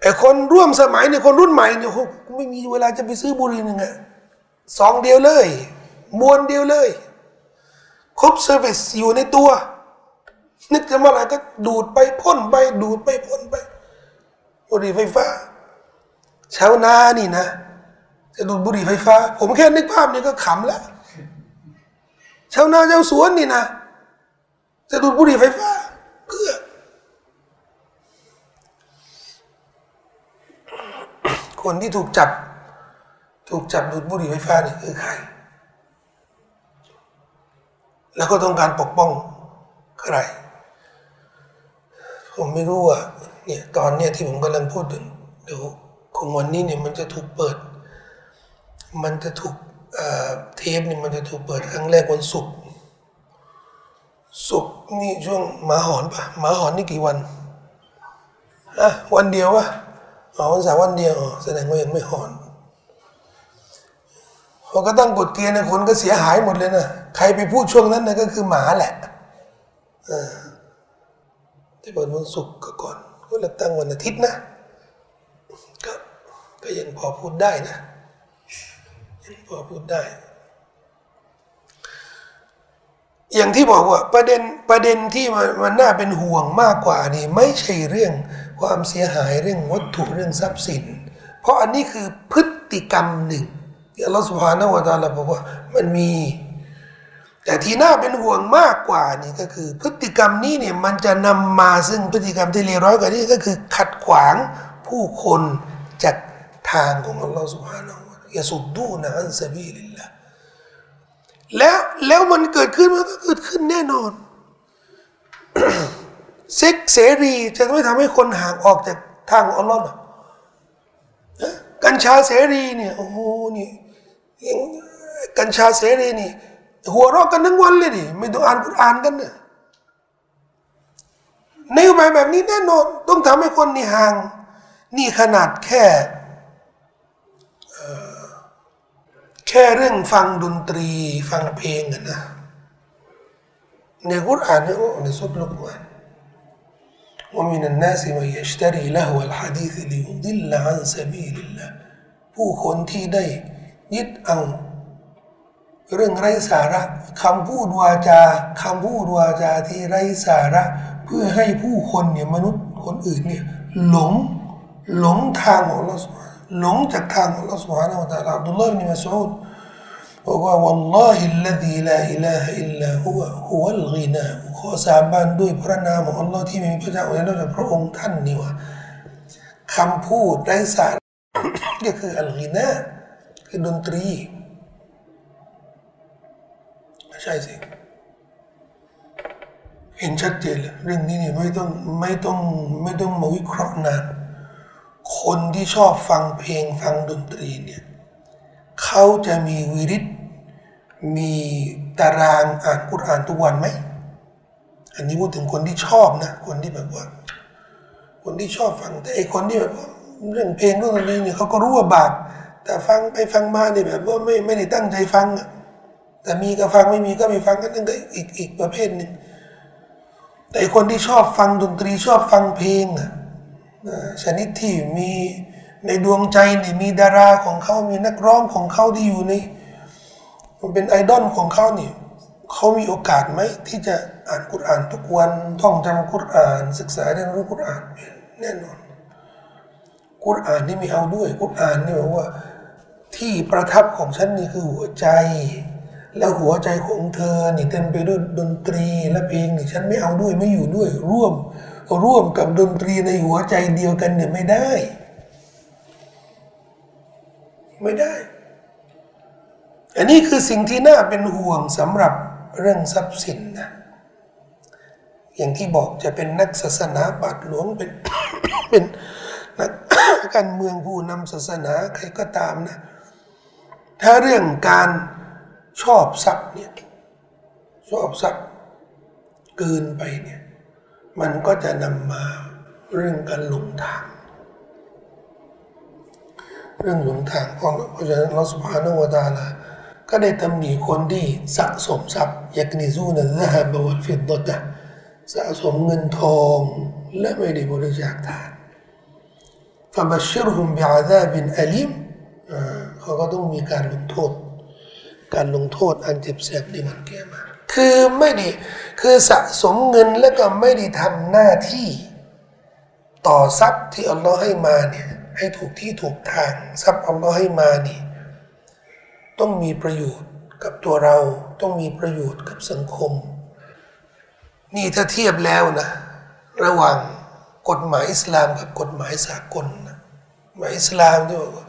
ไอ้คนร่วมสมัยเนี่ยคนรุ่นใหม่เนี่ยไม่มีเวลาจะไปซื้อบุหรี่หนึ่งอะซองเดียวเลย มวนเดียวเลย ครบ service อยู่ในตัว นึกจะมาอะไรก็ดูดไปพ่นไปดูดไปพ่นไป บุหรี่ไฟฟ้าชาวนานี่นะ จะดูดบุหรี่ไฟฟ้า ผมแค่นึกภาพนี่ก็ขำแล้วชาวนาชาวสวนนี่นะ จะดูดบุหรี่ไฟฟ้าเพื่อ คนที่ถูกจับ ถูกจับดูดบุหรี่ไฟฟ้านี่คือใคร แล้วก็ต้องการปกป้องใคร ผมไม่รู้ว่าเนี่ยตอนเนี้ยที่ผมกำลังพูดถึงเดี๋ยวคงวันนี้เนี่ยมันจะถูกเปิด มันจะถูกเทปนี่มันจะถูกเปิดครั้งแรกวันศุกร์ศุกร์นี่ช่วงหมาหอนปะหมาหอนนี่กี่วันอะวันเดียววะ อ๋อวันเสาร์วันเดียวแสดงว่ายังไม่หอนพอก็ตั้งกฎเกณฑ์นะคนก็เสียหายหมดเลยนะใครไปพูดช่วงนั้นนะก็คือหมาแหละอที่เปิดวันศุกร์ก็ก่อนก็เลือกตั้งวันอาทิตย์นะก็ก็ยังพอพูดได้นะยังพอพูดได้ อย่างที่บอกว่าประเด็นประเด็นที่มันมันน่าเป็นห่วงมากกว่านี่ไม่ใช่เรื่อง ความเสียหายเรื่องวัตถุเรื่องทรัพย์สิน เพราะอันนี้คือพฤติกรรมหนึ่งที่อัลลอฮฺสุบฮานาวะตาลาบอกว่ามันมี แต่ที่น่าเป็นห่วงมากกว่านี่ก็คือ พฤติกรรมนี้เนี่ยมันจะนำมาซึ่งพฤติกรรมที่เลวร้ายกว่านี้ก็คือ ขัดขวางผู้คนจากทางของอัลลอฮฺสุบฮานาวะยาสุดดูนะอันซาบีลิลละแล้วแล้วมันเกิดขึ้นมันก็เกิดขึ้นแน่นอน ซ็กเสรีจะไม่ทำให้คนห่างออกจากทางอัลลอฮ์กัญชาเสรีเนี่ยโอ้โหนี่กัญชาเสรีนี่ หัวเราะกันทั้งวันเลยดิไม่ต้องอ่านกุรอานกันเนี่ยนโยบายแบบนี้แน่นอนต้องทำให้คนนี่ห่าง นี่ขนาดแค่แค่เรื่องฟังดนตรีฟังเพลงนะในกุรอานเนี่ยในสุดลุกมาน ومن الناس من يشتري لهو الحديث ليضل عن سبيل الله ผู้คนที่ได้ยึดเอาเรื่องไร้สาระคำพูดวาจาคำพูดวาจาที่ไร้สาระ เพื่อให้ผู้คนเนี่ยมนุษย์คนอื่นเนี่ยหลงหลงทางของเราหลงจากทางของเราสุบฮานาอัลลอฮฺอับดุลลาห์บินมัสอูด บอกว่า والله الذي لا إله إلا هو هو الغنى ขอสาบานด้วยพระนามของอัลลอฮ์ที่ไม่มีพระเจ้าอื่นนอกจากพระองค์ท่านนี่ว่าคำพูดไร้สาระก็คืออัลกินาคือดนตรีไม่ใช่สิเห็นชัดเจนเลยเรื่องนี้นี่ไม่ต้องไม่ต้องไม่ต้องมาวิเคราะห์นานคนที่ชอบฟังเพลงฟังดนตรีเนี่ย เขาจะมีวิริตมีตารางอ่านกุรอานทุกวันไหม อันนี้พูดถึงคนที่ชอบนะ คนที่แบบว่า คนที่ชอบฟัง แต่ไอคนที่แบบเรื่องเพลงเรื่องอะไรเนี่ยเขาก็รู้ว่าบาปแต่ฟังไปฟังมาเนี่ยแบบว่าไม่ไม่ได้ตั้งใจฟังแต่มีก็ฟังไม่มีก็ไม่ฟังก็นั่นก็อีกอีกประเภทหนึ่งแต่คนที่ชอบฟังดนตรีชอบฟังเพลงอะชนิดที่มี ในดวงใจเนี่ยมีดาราของเขา มีนักร้องของเขาที่อยู่ในมันเป็นไอดอลของเขาเนี่ยเขามีโอกาสไหมที่จะอ่านกุรอานทุกวันท่องจำกุรอาน ศึกษาเรียนรู้กุรอานแน่นอน กุรอานนี่ไม่เอาด้วย กุรอานนี่บอกว่า ที่ประทับของฉันนี่คือหัวใจ แล้วหัวใจของเธอนี่เต็มไปด้วยดนตรีและเพลงนี่ฉันไม่เอาด้วยไม่อยู่ด้วย ร่วมร่วมกับดนตรีในหัวใจเดียวกันเนี่ยไม่ได้ ไม่ได้ อันนี้คือสิ่งที่น่าเป็นห่วงสำหรับเรื่องทรัพย์สินนะอย่างที่บอกจะเป็นนักศาสนาบาทหลวงเป็นเป็นนักการเมืองผู้นำศาสนาใครก็ตามนะ ถ้าเรื่องการชอบทรัพย์เนี่ยชอบทรัพย์เกินไปเนี่ย มันก็จะนำมาเรื่องการหลงทาง เรื่องหลงทางของเพราะฉะนั้นเราสุภาโนวตานะก็ได้ตำหนิคนที่สะสมทรัพย์ยักนิซูนะซะฮะบวัลฟิดดนะสะสมเงินทองและไม่ได้บริจาคทานฟะบัชรุมบิอาซาบินอลิมเขาก็ต้องมีการลงโทษ การลงโทษอันเจ็บแสบในวันเกียรมาคือไม่ไดีคือสะสมเงินแล้วก็ไม่ได้ทำหน้าที่ต่อทรัพย์ที่อัลลอฮ์ให้มาเนี่ย ให้ถูกที่ถูกทางทรัพย์อัลลอฮ์ให้มานี่ ต้องมีประโยชน์กับตัวเราต้องมีประโยชน์กับสังคม นี่ถ้าเทียบแล้วนะ ระหว่างกฎหมายอิสลามกับกฎหมายสากลนะหมายอิสลามที่บอก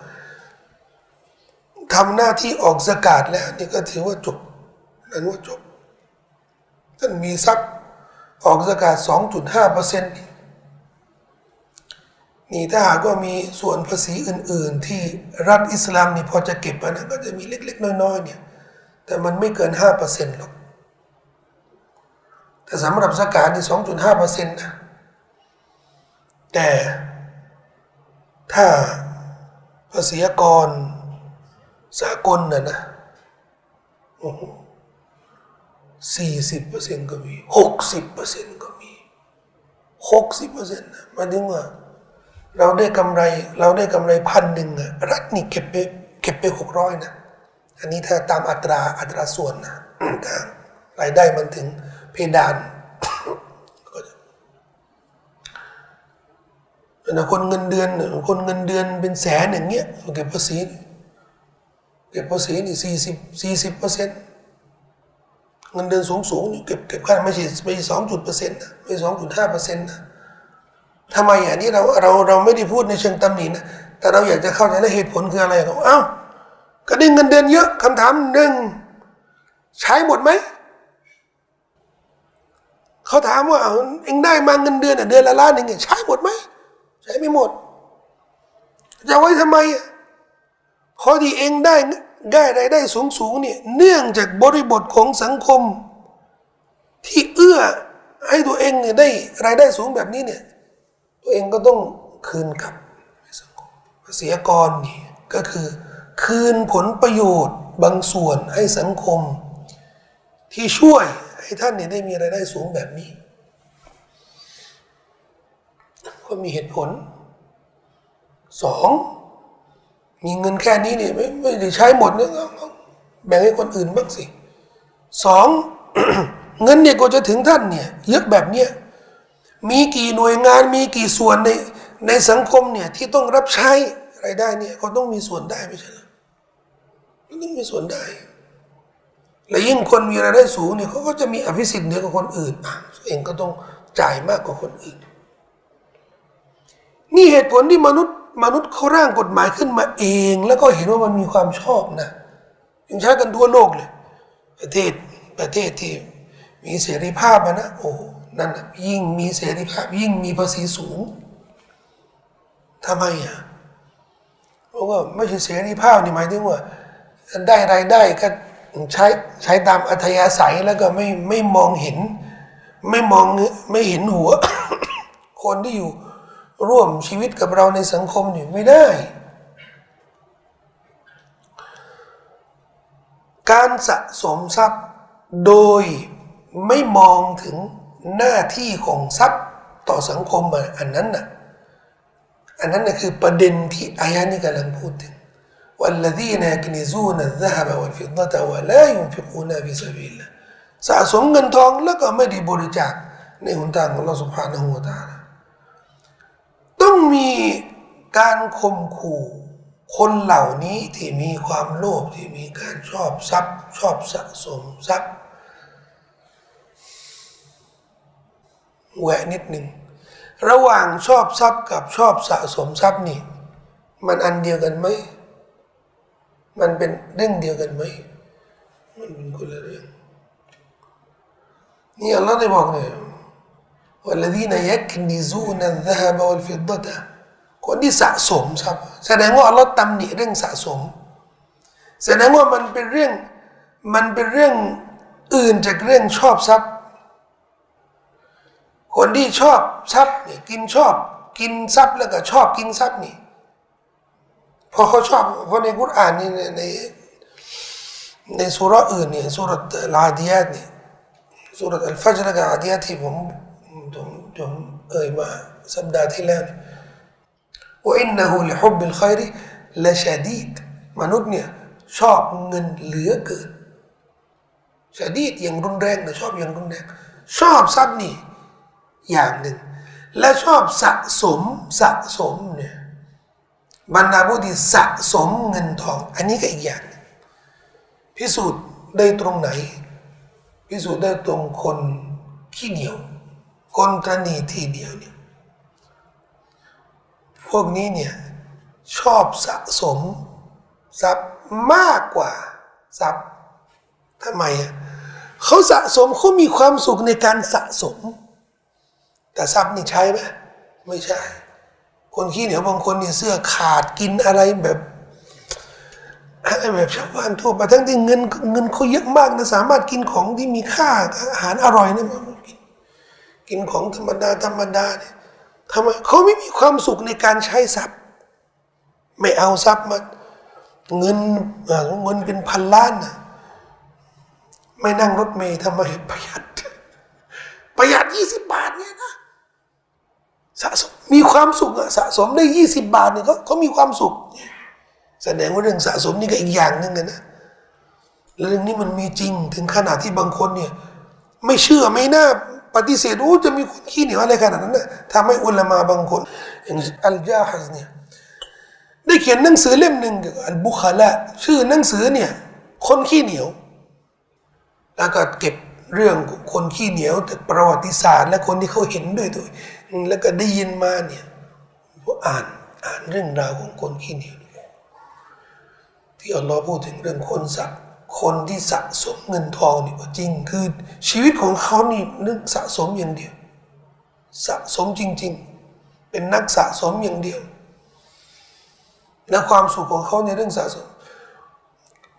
ทำหน้าที่ออกสกาดแล้วนี่ก็ถือว่าจบนั้นว่าจบท่านมีทรัพย์ออกสกาด2.5เปอร์เซ็นต์ นี่ถ้าหากว่ามีส่วนภาษีอื่น ๆ ที่รัฐอิสลามนี่พอจะเก็บมานะก็จะมีเล็ก ๆ น้อย ๆ เนี่ย แต่มันไม่เกิน5เปอร์เซ็นต์หรอก แต่สำหรับสกาดนี่2.5เปอร์เซ็นต์นะ แต่ถ้าภาษีกรสากลน่ะนะโอ้โหสี่สิบเปอร์เซ็นต์ก็มีหกสิบเปอร์เซ็นต์ก็มีหกสิบเปอร์เซ็นต์นะมาถึงว่า เราได้กำไร เราได้กำไรพันหนึ่งอะรัฐนี่เก็บไปเก็บไปหกร้อยนะอันนี้ถ้าตามอัตราอัตราส่วนนะรายได้มันถึงเพดานนะคนเงินเดือน คนเงินเดือนเป็นแสนอย่างเงี้ยเก็บภาษีเก็บภาษีนี่สี่สิบสี่สิบเปอร์เซ็นต์เงินเดือนสูงสูงเก็บเก็บค่าไม่ใช่ไม่สองจุดเปอร์เซ็นต์นะไม่สองจุดห้าเปอร์เซ็นต์นะ ทำไมอะนี่เราเราเราไม่ได้พูดในเชิงตำหนินะแต่เราอยากจะเข้าใจและเหตุผลคืออะไรเขาเอ้าก็ได้เงินเดือนเยอะคำถามหนึ่งใช้หมดไหมเขาถามว่าเองได้มาเงินเดือนเดือนละล้านเองใช้หมดไหมใช้ไม่หมด จะไว้ทำไมพอที่เองได้ได้รายได้สูงสูงเนี่ยเนื่องจากบริบทของสังคม ที่เอื้อให้ตัวเองเนี่ยได้รายได้สูงแบบนี้เนี่ย ตัวเองก็ต้องคืนกับสังคมภาษีกรนี่ก็คือ คืนผลประโยชน์บางส่วนให้สังคม ที่ช่วยให้ท่านเนี่ยได้มีรายได้สูงแบบนี้ ก็มีเหตุผลสองมีเงินแค่นี้เนี่ยไม่ไม่ได้ใช้หมดเนี่ยแบ่งให้คนอื่นบ้างสิสองเงินเนี่ยก็จะถึงท่านเนี่ยเยอะแบบเนี้ย มีกี่หน่วยงานมีกี่ส่วนในในสังคมเนี่ยที่ต้องรับใช้รายได้เนี่ยก็ต้องมีส่วนได้ไม่ใช่หรอต้องมีส่วนได้ และยิ่งคนมีรายได้สูงเนี่ยเขาก็จะมีอภิสิทธิ์เหนือกว่าคนอื่นอะเองก็ต้องจ่ายมากกว่าคนอื่น นี่เหตุผลที่มนุษย์มนุษย์เขาร่างกฎหมายขึ้นมาเอง แล้วก็เห็นว่ามันมีความชอบนะยังใช้กันทั่วโลกเลย ประเทศประเทศที่มีเสรีภาพนะโอ้ นั่นยิ่งมีเสรีภาพ ยิ่งมีภาษีสูงทำไมอะเพราะว่าไม่ใช่เสรีภาพนี่หมายถึงว่า ได้รายได้ก็ใช้ใช้ตามอัธยาศัยแล้วก็ไม่ไม่มองเห็น ไม่มองไม่เห็นหัว คนที่อยู่ร่วมชีวิตกับเราในสังคมอยู่ไม่ได้ การสะสมทรัพย์โดยไม่มองถึง หน้าที่ของทรัพย์ต่อสังคมอันนั้นน่ะอันนั้นน่ะคือประเด็นที่อายะนี้กำลังพูดถึง والذين يكنزون الذهب والفضة ولا ينفقون في سبيل الله สะสมเงินทองแล้วก็ไม่ได้บริจาคในหนทางของเราสุภาณหัวตาต้องมีการข่มขู่คนเหล่านี้ที่มีความโลภที่มีการชอบทรัพย์ชอบสะสมทรัพย์ แหวะนิดหนึ่งระหว่างชอบทรัพย์กับชอบสะสมทรัพย์นี่ มันอันเดียวกันไหมมันเป็นเรื่องเดียวกันไหมมันเป็นคนละเรื่องนี่อัลลอฮ์ได้บอกเนี่ย والذين يكنزون الذهب والفضة คนที่สะสมทรัพย์แสดงว่าอัลลอฮ์ตำหนิเรื่องสะสม แสดงว่ามันเป็นเรื่องมันเป็นเรื่องอื่นจากเรื่องชอบทรัพย์ คนที่ชอบทรัพย์เนี่ยกินชอบ กินทรัพย์แล้วก็ชอบกินทรัพย์นี่พอเขาชอบเพราะในกุรอานนี่ในในในสุรอื่นเนี่ยสุรลาดียตเนี่ยสุรอัลฟัจร์กับอาดียตที่ผมผมผมเอ่ยมาสัปดาห์ที่แล้วว่าอินนะฮูลิฮุบบิลขัยริละชาดีดมนุษย์เนี่ยชอบเงินเหลือเกินชาดีดอย่างรุนแรงนะชอบอย่างรุนแรง ชอบทรัพย์นี่ อย่างหนึ่ง และชอบสะสมสะสมเนี่ยบรรดาผู้ที่สะสมเงินทอง อันนี้ก็อีกอย่าง พิสูจน์ได้ตรงไหน พิสูจน์ได้ตรงคนขี้เหนียว คนตรณีทีเดียวเนี่ยพวกนี้เนี่ยชอบสะสมทรัพย์มากกว่าทรัพย์ทำไมอะเขาสะสมเขามีความสุขในการสะสม แต่ทรัพย์นี่ใช้ไหมไม่ใช่ คนขี้เหนียวบางคนเนี่ยเสื้อขาดกินอะไรแบบอะไรแบบชาวบ้านทั่วไปทั้งที่เงินเงินเขาเยอะมากนะสามารถกินของที่มีค่าอาหารอร่อยนะมันกินกินของธรรมดาธรรมดาเนี่ยทำไมเขาไม่มีความสุขในการใช้ทรัพย์ ไม่เอาทรัพย์มาเงินเงินเป็นพันล้านนะไม่นั่งรถเมย์ทำไมประหยัด ประหยัดยี่สิบบาทเนี่ยนะ สะสมมีความสุขอะสะสมได้ยี่สิบบาทเนี่ยเขาเขามีความสุข แสดงว่าเรื่องสะสมนี่ก็อีกอย่างหนึ่งนะเรื่องนี้มันมีจริงถึงขนาดที่บางคนเนี่ย ไม่เชื่อไม่น่าปฏิเสธโอ้จะมีคนขี้เหนียวอะไรขนาดนั้นนะทำให้อุลามาบางคนอย่างอัลจาฮัสเนี่ยได้เขียนหนังสือเล่มหนึ่งอัลบุคาละชื่อหนังสือเนี่ย คนขี้เหนียว แล้วก็เก็บเรื่องคนขี้เหนียวจากประวัติศาสตร์ และคนที่เขาเห็นด้วยตัว แล้วก็ได้ยินมาเนี่ยพวกอ่านอ่านเรื่องราวของคนขี้เหนียวที่อัลลอฮ์พูดถึงเรื่องคนสักคนที่สะสมเงินทองนี่จริงคือชีวิตของเขานี่นึกสะสมอย่างเดียว สะสมจริง ๆ เป็นนักสะสมอย่างเดียวและความสุขของเขาในเรื่องสะสม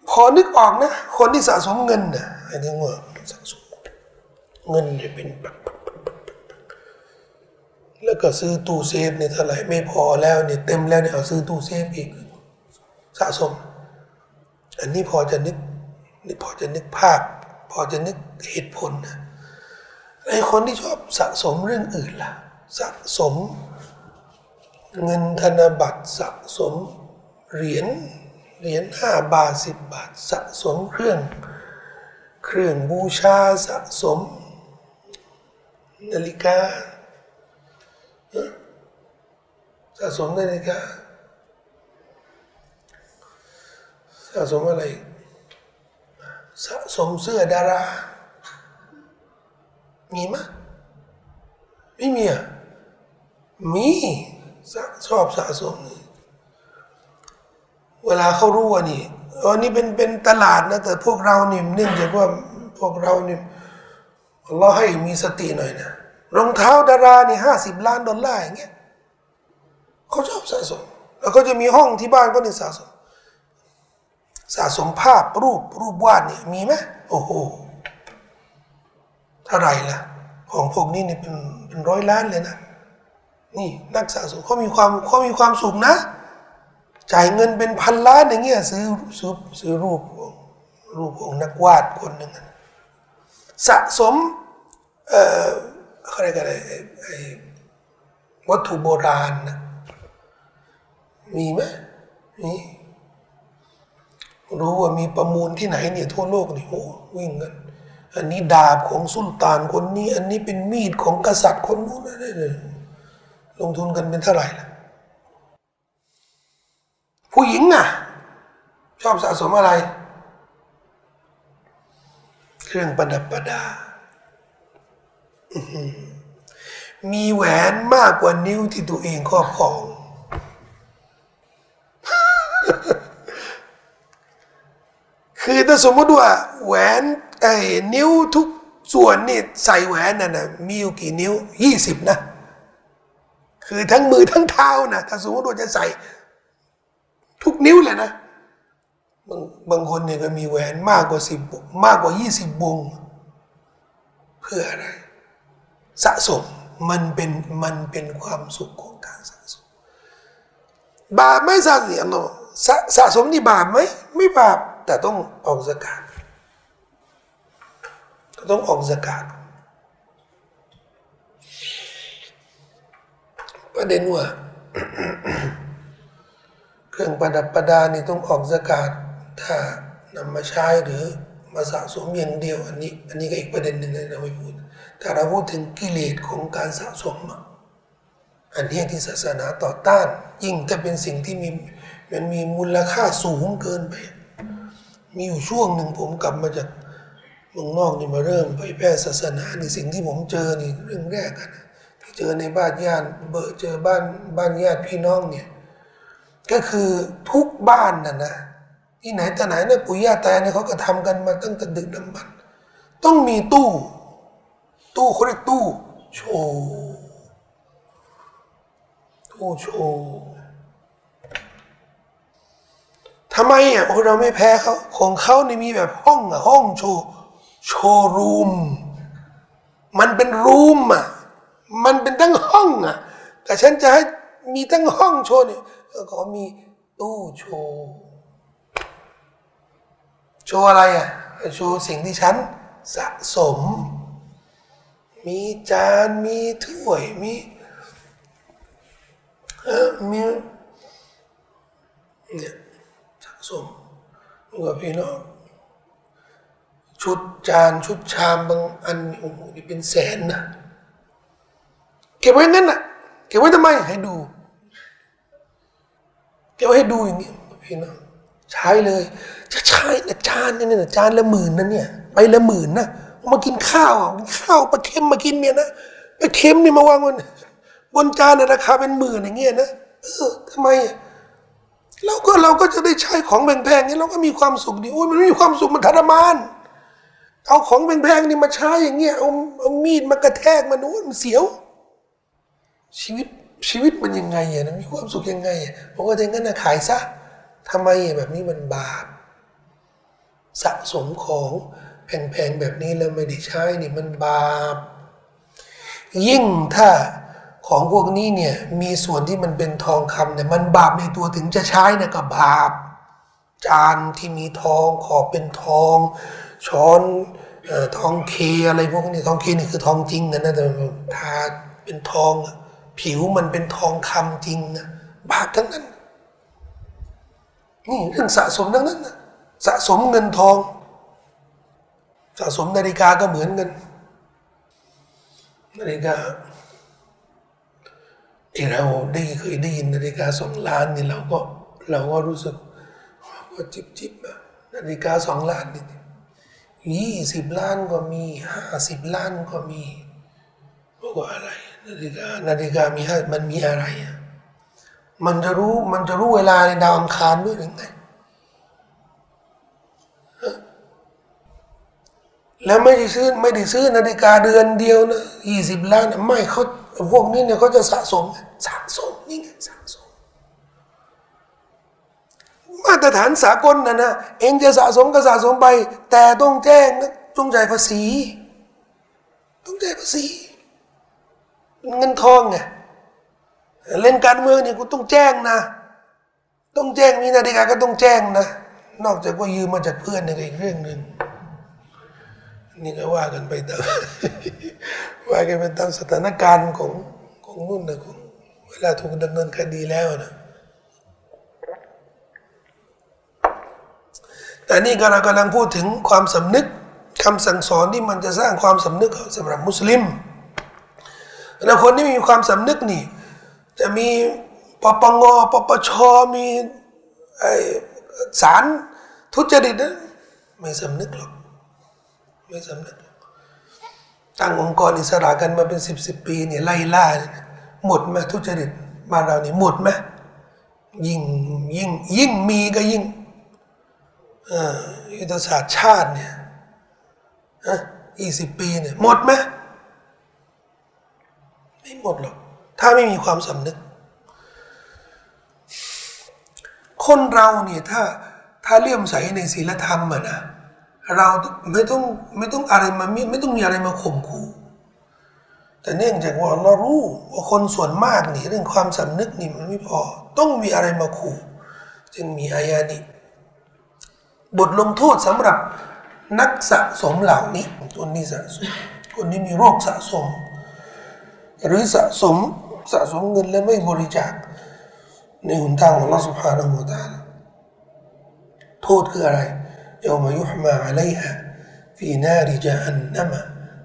พอนึกออกนะ คนที่สะสมเงินนะไอ้นี่ว่าสะสมเงินจะเป็นปัก แล้วก็ซื้อตู้เซฟเนี่ยเท่าไหร่ไม่พอแล้วเนี่ยเต็มแล้วเนี่ยเอาซื้อตู้เซฟอีกสะสม อันนี้พอจะนึกนี่พอจะนึกภาพ พอจะนึกเหตุผลนะไอ้คนที่ชอบสะสมเรื่องอื่นล่ะ สะสม เงินธนบัตรสะสมเหรียญเหรียญห้าบาทสิบบาท สะสมเครื่อง เครื่องบูชาสะสม นาฬิกา สะสมนาฬิกาสะสมอะไรสะสมเสื้อดารา มีไหมไม่มีอะมีชอบสะสมนี่เวลาเขารู้ว่านี่อันนี้เป็นเป็นตลาดนะ แต่พวกเรานี่เนื่องจากว่าพวกเรานี่เราให้มีสติหน่อยนะรองเท้าดารานี่ห้าสิบล้านดอลลาร์อย่างเงี้ย เขาชอบสะสม แล้วก็จะมีห้องที่บ้านก็นี่สะสม สะสมภาพรูปรูปวาดเนี่ยมีไหมโอ้โหเท่าไรล่ะ ของพวกนี้เนี่ยเป็นเป็นร้อยล้านเลยนะ นี่นักสะสมเขามีความเขามีความสุขนะ จ่ายเงินเป็นพันล้านอย่างเงี้ยซื้อซื้อซื้อรูปรูปของนักวาดคนหนึ่งสะสม เอ่ออะไรกันไอ้วัตถุโบราณนะ มีไหมมีรู้ว่ามีประมูลที่ไหนเนี่ยทั่วโลกนี่โอ้วิ่งกันอันนี้ดาบของสุลต่านคนนี้ อันนี้เป็นมีดของกษัตริย์คนนู้นนั่นเลยลงทุนกันเป็นเท่าไหร่ล่ะผู้หญิงอะ ชอบสะสมอะไร เครื่องประดับประดา มีแหวนมากกว่านิ้วที่ตัวเองครอบครอง คือถ้าสมมติว่าแหวนไอ้นิ้วทุกส่วนนี่ใส่แหวนนั่นนะมีอยู่กี่นิ้วยี่สิบนะ คือทั้งมือทั้งเท้านะถ้าสมมติว่าจะใส่ทุกนิ้วเลยนะบางบางคนเนี่ยก็มีแหวนมากกว่าสิบมากกว่ายี่สิบวง เพื่ออะไร สะสมมันเป็นมันเป็นความสุขของการสะสม บาปไม่สะสมสะสะสมนี่บาปไหมไม่บาป แต่ต้องออกสกาดต้องออกสกาดประเด็นว่าเครื่องประดับประดานี่ต้องออกสกาดถ้านำมาใช้หรือมาสะสมอย่างเดียว อันนี้ อันนี้ก็อีกประเด็นหนึ่งเราไม่พูดถ้าเราพูดถึงกิเลสของการสะสม อันนี้ที่ศาสนาต่อต้าน ยิ่งจะเป็นสิ่งที่มีมันมีมูลค่าสูงเกินไป มีอยู่ช่วงหนึ่งผมกลับมาจากเมืองนอกนี่มาเริ่มเผยแพร่ศาสนาในสิ่งที่ผมเจอนี่เรื่องแรกกันที่เจอในบ้านญาติเบอเจอบ้านบ้านญาติพี่น้องเนี่ยก็คือทุกบ้านน่ะนะที่ไหนแต่ไหนเนี่ยปู่ย่าตายเนี่ยเขาก็ทำกันมาตั้งแต่ดึกดำบรรต้องมีตู้ ตู้เขาเรียกตู้โชว์ตู้โชว์ ทำไมอะเราไม่แพ้เขาของเขานี่มีแบบห้องอะห้องโชว์โชว์รูม มันเป็นรูมอะมันเป็นทั้งห้องอะแต่ฉันจะให้มีทั้งห้องโชว์เนี่ยก็มีตู้โชว์โชว์อะไรอะโชว์สิ่งที่ฉันสะสม มีจานมีถ้วยมีเออมีเนี่ย สมกับพี่น้องชุดจานชุดชามบางอันโอ้โหนี่เป็นแสนนะเก็บไว้งั้นน่ะเก็บไว้ทำไมให้ดู เก็บไว้ให้ดูอย่างนี้พี่น้องใช้เลยจะใช้นะจานเนี่นะจานละหมื่นนั่นเนี่ยไปละหมื่นนะมากินข้าวกินข้าวปลาเค็มมากินเนี่ยนะปลาเค็มนี่มาวางบนบนจานราคาเป็นหมื่นอย่างเงี้ยนะเออทำไม เราก็เราก็จะได้ใช้ของแพงๆนี้เราก็มีความสุขดีโอ้ยมันไม่มีความสุขมันทรมาน เอาของแพงๆนี่มาใช้อย่างเงี้ยเอาเอามีดมากระแทกมันโอ้ยมันเสียว ชีวิตชีวิตมันยังไงอะมีความสุขยังไงอะบอกว่าอย่างนั้นนะขายซะทำไมแบบนี้มันบาปสะสมของแพงๆแบบนี้แล้วไม่ได้ใช้นี่มันบาปยิ่งถ้า ของพวกนี้เนี่ยมีส่วนที่มันเป็นทองคำเนี่ยมันบาปในตัวถึงจะใช้เนี่ยก็บาป จานที่มีทองขอบเป็นทอง ช้อนทองเคอะไรพวกนี้ทองเคนี่คือทองจริงนะนะแต่ทาเป็นทอง ผิวมันเป็นทองคำจริงนะบาปทั้งนั้น นี่เรื่องสะสมทั้งนั้นนะสะสมเงินทอง สะสมนาฬิกาก็เหมือนกันนาฬิกา ที่เราได้เคยได้ยินนาฬิกาสองล้านนี่เราก็เราก็รู้สึกว่าจิบจิบนาฬิกาสองล้านนี่ยี่สิบล้านก็มีห้าสิบล้านก็มีบอกว่าอะไรนาฬิกานาฬิกามีห้ามันมีอะไรอะมันจะรู้มันจะรู้เวลาในดาวอังคารด้วยหรือไงแล้วไม่ได้ซื้อไม่ได้ซื้อนาฬิกาเดือนเดียวนะยี่สิบล้านไม่เขา พวกนี้เนี่ยเขาจะสะสมสะสมนี่ไงสะสม มาตรฐานสากลนะนะเองจะสะสมก็สะสมไป แต่ต้องแจ้งนะต้องจ่ายภาษี ต้องจ่ายภาษี เงินทองไงเล่นการเมืองเนี่ยกูต้องแจ้งนะ ต้องแจ้งมีนาฬิกาก็ต้องแจ้งนะ นอกจากว่ายืมมาจากเพื่อนนี่ก็อีกเรื่องหนึ่ง นี่ก็ว่ากันไปตามว่ากันไปตามสถานการณ์ของของนุ่นนะของเวลาถูกดำเนินคดีแล้วนะแต่นี่ก็เรากำลังพูดถึงความสำนึกคำสั่งสอนที่มันจะสร้างความสำนึกสำหรับมุสลิมแล้วคนที่มีความสำนึกนี่ จะมีปปงปปชมีไอสารทุจริตนะไม่สำนึกหรอก ไม่สำนึกหรอกตั้งองค์กรอิสระกันมาเป็นสิบสิบปีเนี่ยไล่ล่า หมดไหมทุจริตมาเราเนี่ยหมดไหมยิ่งยิ่งยิ่งมีก็ยิ่งยุทธศาสตร์ชาติเนี่ยยี่สิบปีเนี่ยหมดไหมไม่หมดหรอก ถ้าไม่มีความสำนึก คนเราเนี่ยถ้าถ้าเลื่อมใสในศีลธรรมอะนะ เราไม่ต้องไม่ต้องอะไรมาไม่ต้องมีอะไรมาข่มขู่แต่เนื่องจากว่าเรารู้ว่าคนส่วนมากนี่เรื่องความสำนึกนี่มันไม่พอ ต้องมีอะไรมาขู่จึงมีอายานี้บทลงโทษสำหรับนักสะสมเหล่านี้คนนี้สะสมคนนี้มีโรคสะสม หรือสะสมสะสมเงินและไม่บริจาค ในหนทางของเราสุภาพนะมูตาโทษคืออะไร يوم يحمى عليها في نار جهنم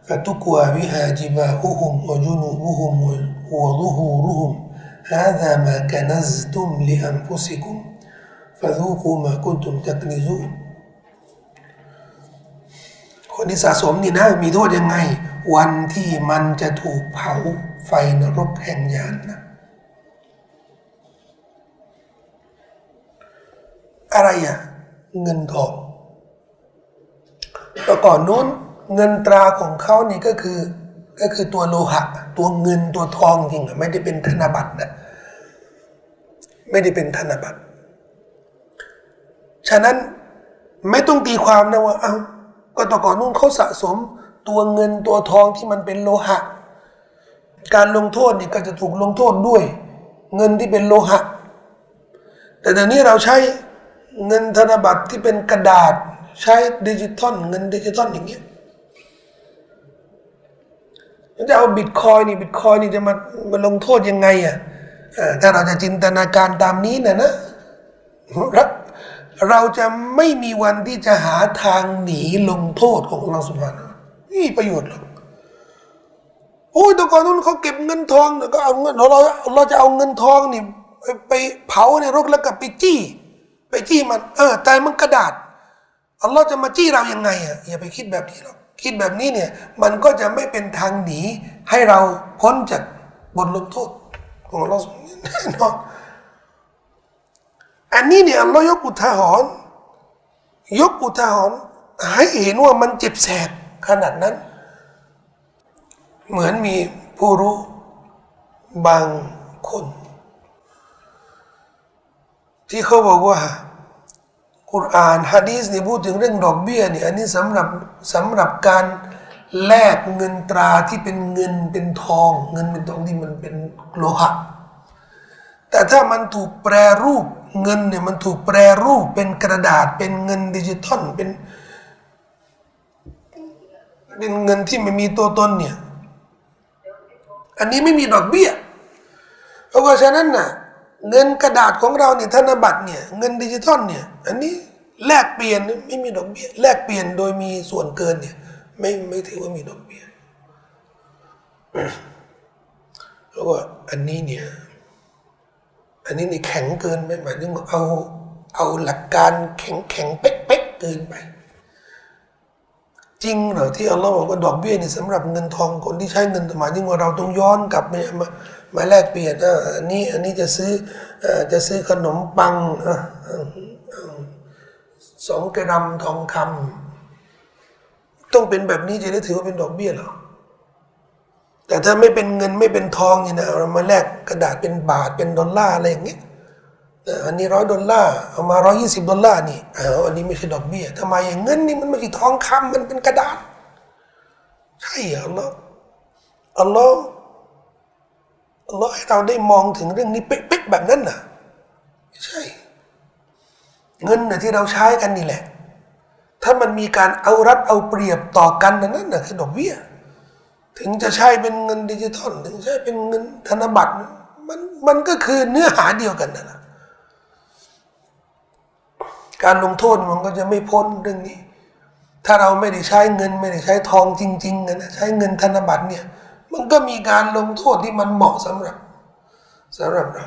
فتكوى بها جباههم وجنوبهم وظهورهم هذا ما كنزتم لأنفسكم فذوقوا ما كنتم تكنزون คนที่สะสมนี่นะมีโทษยังไง วันที่มันจะถูกเผาไฟนรกแห่งยานนะอะไรอ่ะเงินทอง แต่ก่อนนู้นเงินตราของเขานี่ก็คือก็คือตัวโลหะ ตัวเงินตัวทองจริงไม่ได้เป็นธนบัตรนะไม่ได้เป็นธนบัตร ฉะนั้นไม่ต้องตีความนะว่าเอา้าก็ต่ก่อนนู้นเขาสะสมตัวเงินตัวทองที่มันเป็นโลหะ การลงโทษนี่ก็จะถูกลงโทษด้วย เงินที่เป็นโลหะ แต่ตอนนี้เราใช้เงินธนบัตรที่เป็นกระดาษ ใช้ดิจิตอลเงินดิจิตอลอย่างเงี้ยจะเอาบิตคอยนี่บิตคอยนี่จะมามาลงโทษยังไงอะถ้าเราจะจินตนาการตามนี้นะนะเราจะไม่มีวันที่จะหาทางหนีลงโทษของ الله سبحانهนี่ประโยชน์หรอกโอ้ยแต่ก่อนนู้นเขาเก็บเงินทองก็เอาเงินเราเราจะเอาเงินทองนี่ไปเผาในรกแล้วก็ไปจี้ ไปจี้มัน เออ แต่มันกระดาษ อัลลอฮ์จะมาจี้เรายังไงอะอย่าไปคิดแบบนี้หรอกคิดแบบนี้เนี่ย มันก็จะไม่เป็นทางหนีให้เราพ้นจากบทลงโทษของอัลลอฮ์แน่นอนอันนี้เนี่ยอัลลอฮ์ยกอุทาหรณ์ยกอุทาหรณ์ให้เห็นว่ามันเจ็บแสบขนาดนั้น เหมือนมีผู้รู้บางคน ที่เขาบอกว่า กุรอานฮะดีสเนี่ยพูดถึงเรื่องดอกเบี้ยเนี่ยอันนี้สำหรับสำหรับการแลกเงินตราที่เป็นเงินเป็นทอง เงินเป็นทองที่มันเป็นโลหะแต่ถ้ามันถูกแปรรูปเงินเนี่ยมันถูกแปรรูปเป็นกระดาษเป็นเงินดิจิตอลเป็นเป็นเงินที่ไม่มีตัวตนเนี่ย อันนี้ไม่มีดอกเบี้ยเพราะฉะนั้นน่ะ เงินกระดาษของเราเนี่ยธนบัตรเนี่ยเงินดิจิตอลเนี่ยอันนี้แลกเปลี่ยนไม่มีดอกเบี้ยแลกเปลี่ยนโดยมีส่วนเกินเนี่ยไม่ไม่ถือว่ามีดอกเบี้ยแล้วก็อันนี้เนี่ยอันนี้นี่แข็งเกินไปหมายถึงเอาเอาหลักการแข็งแข็งเป๊กเป๊กเกินไป จริงเหรอที่อัลลอฮ์บอกว่าดอกเบี้ยนี่สำหรับเงินทองคนที่ใช้เงินหมายถึงว่าเราต้องย้อนกลับมา มาแลกเปลี่ยนอะอันนี้อันนี้จะซื้อจะซื้อขนมปังสองกรัมทองคำต้องเป็นแบบนี้จะได้ถือว่าเป็นดอกเบี้ยหรอแต่ถ้าไม่เป็นเงินไม่เป็นทองนี่นะเรามาแลกกระดาษเป็นบาทเป็นดอลลาร์อะไรอย่างเงี้ยอันนี้ร้อยดอลลาร์เอามาร้อยี่สิบดอลลาร์นี่เอออันนี้ไม่ใช่ดอกเบี้ยทำไมอย่างเงินนี่มันไม่ใช่ทองคำมันเป็นกระดาษใช่อัลลอฮ์อัลลอฮ์ อัลลอฮ์ให้เราได้มองถึงเรื่องนี้เป๊ะๆแบบนั้นน่ะไม่ใช่ เงินน่ะที่เราใช้กันนี่แหละ ถ้ามันมีการเอารัดเอาเปรียบต่อกันนั่นน่ะคือดอกเบี้ย ถึงจะใช้เป็นเงินดิจิทัลถึงใช้เป็นเงินธนบัตรมันมันก็คือเนื้อหาเดียวกันนั่นแหละการลงโทษมันก็จะไม่พ้นเรื่องนี้ ถ้าเราไม่ได้ใช้เงิน ไม่ได้ใช้ทองจริงๆนะใช้เงินธนบัตรเนี่ย มันก็มีการลงโทษที่มันเหมาะสำหรับสำหรับเรา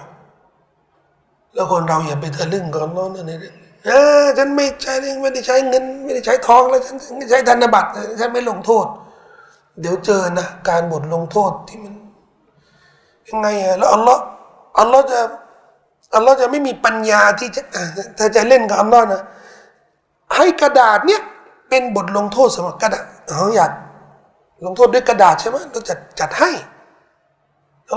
แล้วคนเราอย่าไปทะลึ่งก่อนน้องในเรื่องเอ่าฉันไม่ใช้ไม่ได้ใช้เงิน ไม่ได้ใช้ทองแล้วฉันไม่ใช้ธนบัตรฉันไม่ลงโทษ เดี๋ยวเจอนะการบทลงโทษที่มันยังไงอะแล้วอัลลอฮ์อัลลอฮ์จะอัลลอฮ์จะไม่มีปัญญาที่จะถ้าจะเล่นกับอัลลอฮ์นะให้กระดาษเนี้ยเป็นบทลงโทษสำหรับกระดาษเขาอยาก ลงโทษด้วยกระดาษใช่ไหมเราจัดจัดให้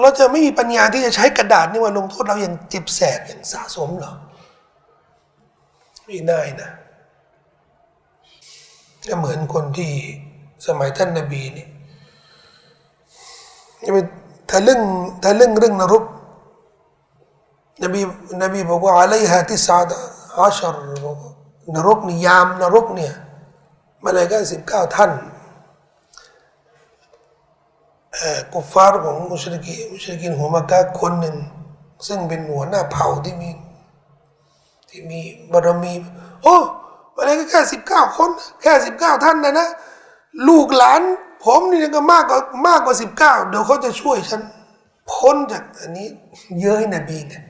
เราจะไม่มีปัญญาที่จะใช้กระดาษนี่ว่าลงโทษเราอย่างเจ็บแสบอย่างสะสมหรอไม่ได้นะก็เหมือนคนที่สมัยท่านนบีนี่จะไปทะลึ่งทะลึ่งเรื่องนรกนบีนบีบอกว่าอะไรฮะที่ซาดอาชรนรกนิยามนรกเนี่ยมาเลยก็สิบเก้าท่าน กุฟาร์ของมุชลิกีมุชลิกินหัวมากาคนหนึ่ง ซึ่งเป็นหัวหน้าเผ่าที่มี ที่มีบารมี โอ้มาเลยก็แค่สิบเก้าคน แค่สิบเก้าท่านนะนะ ลูกหลาน ผมนี่ก็มากกว่ามากกว่าสิบเก้าเดี๋ยวเขาจะช่วยฉัน พ้นจากอันนี้ เย้ยนบีเนี่ย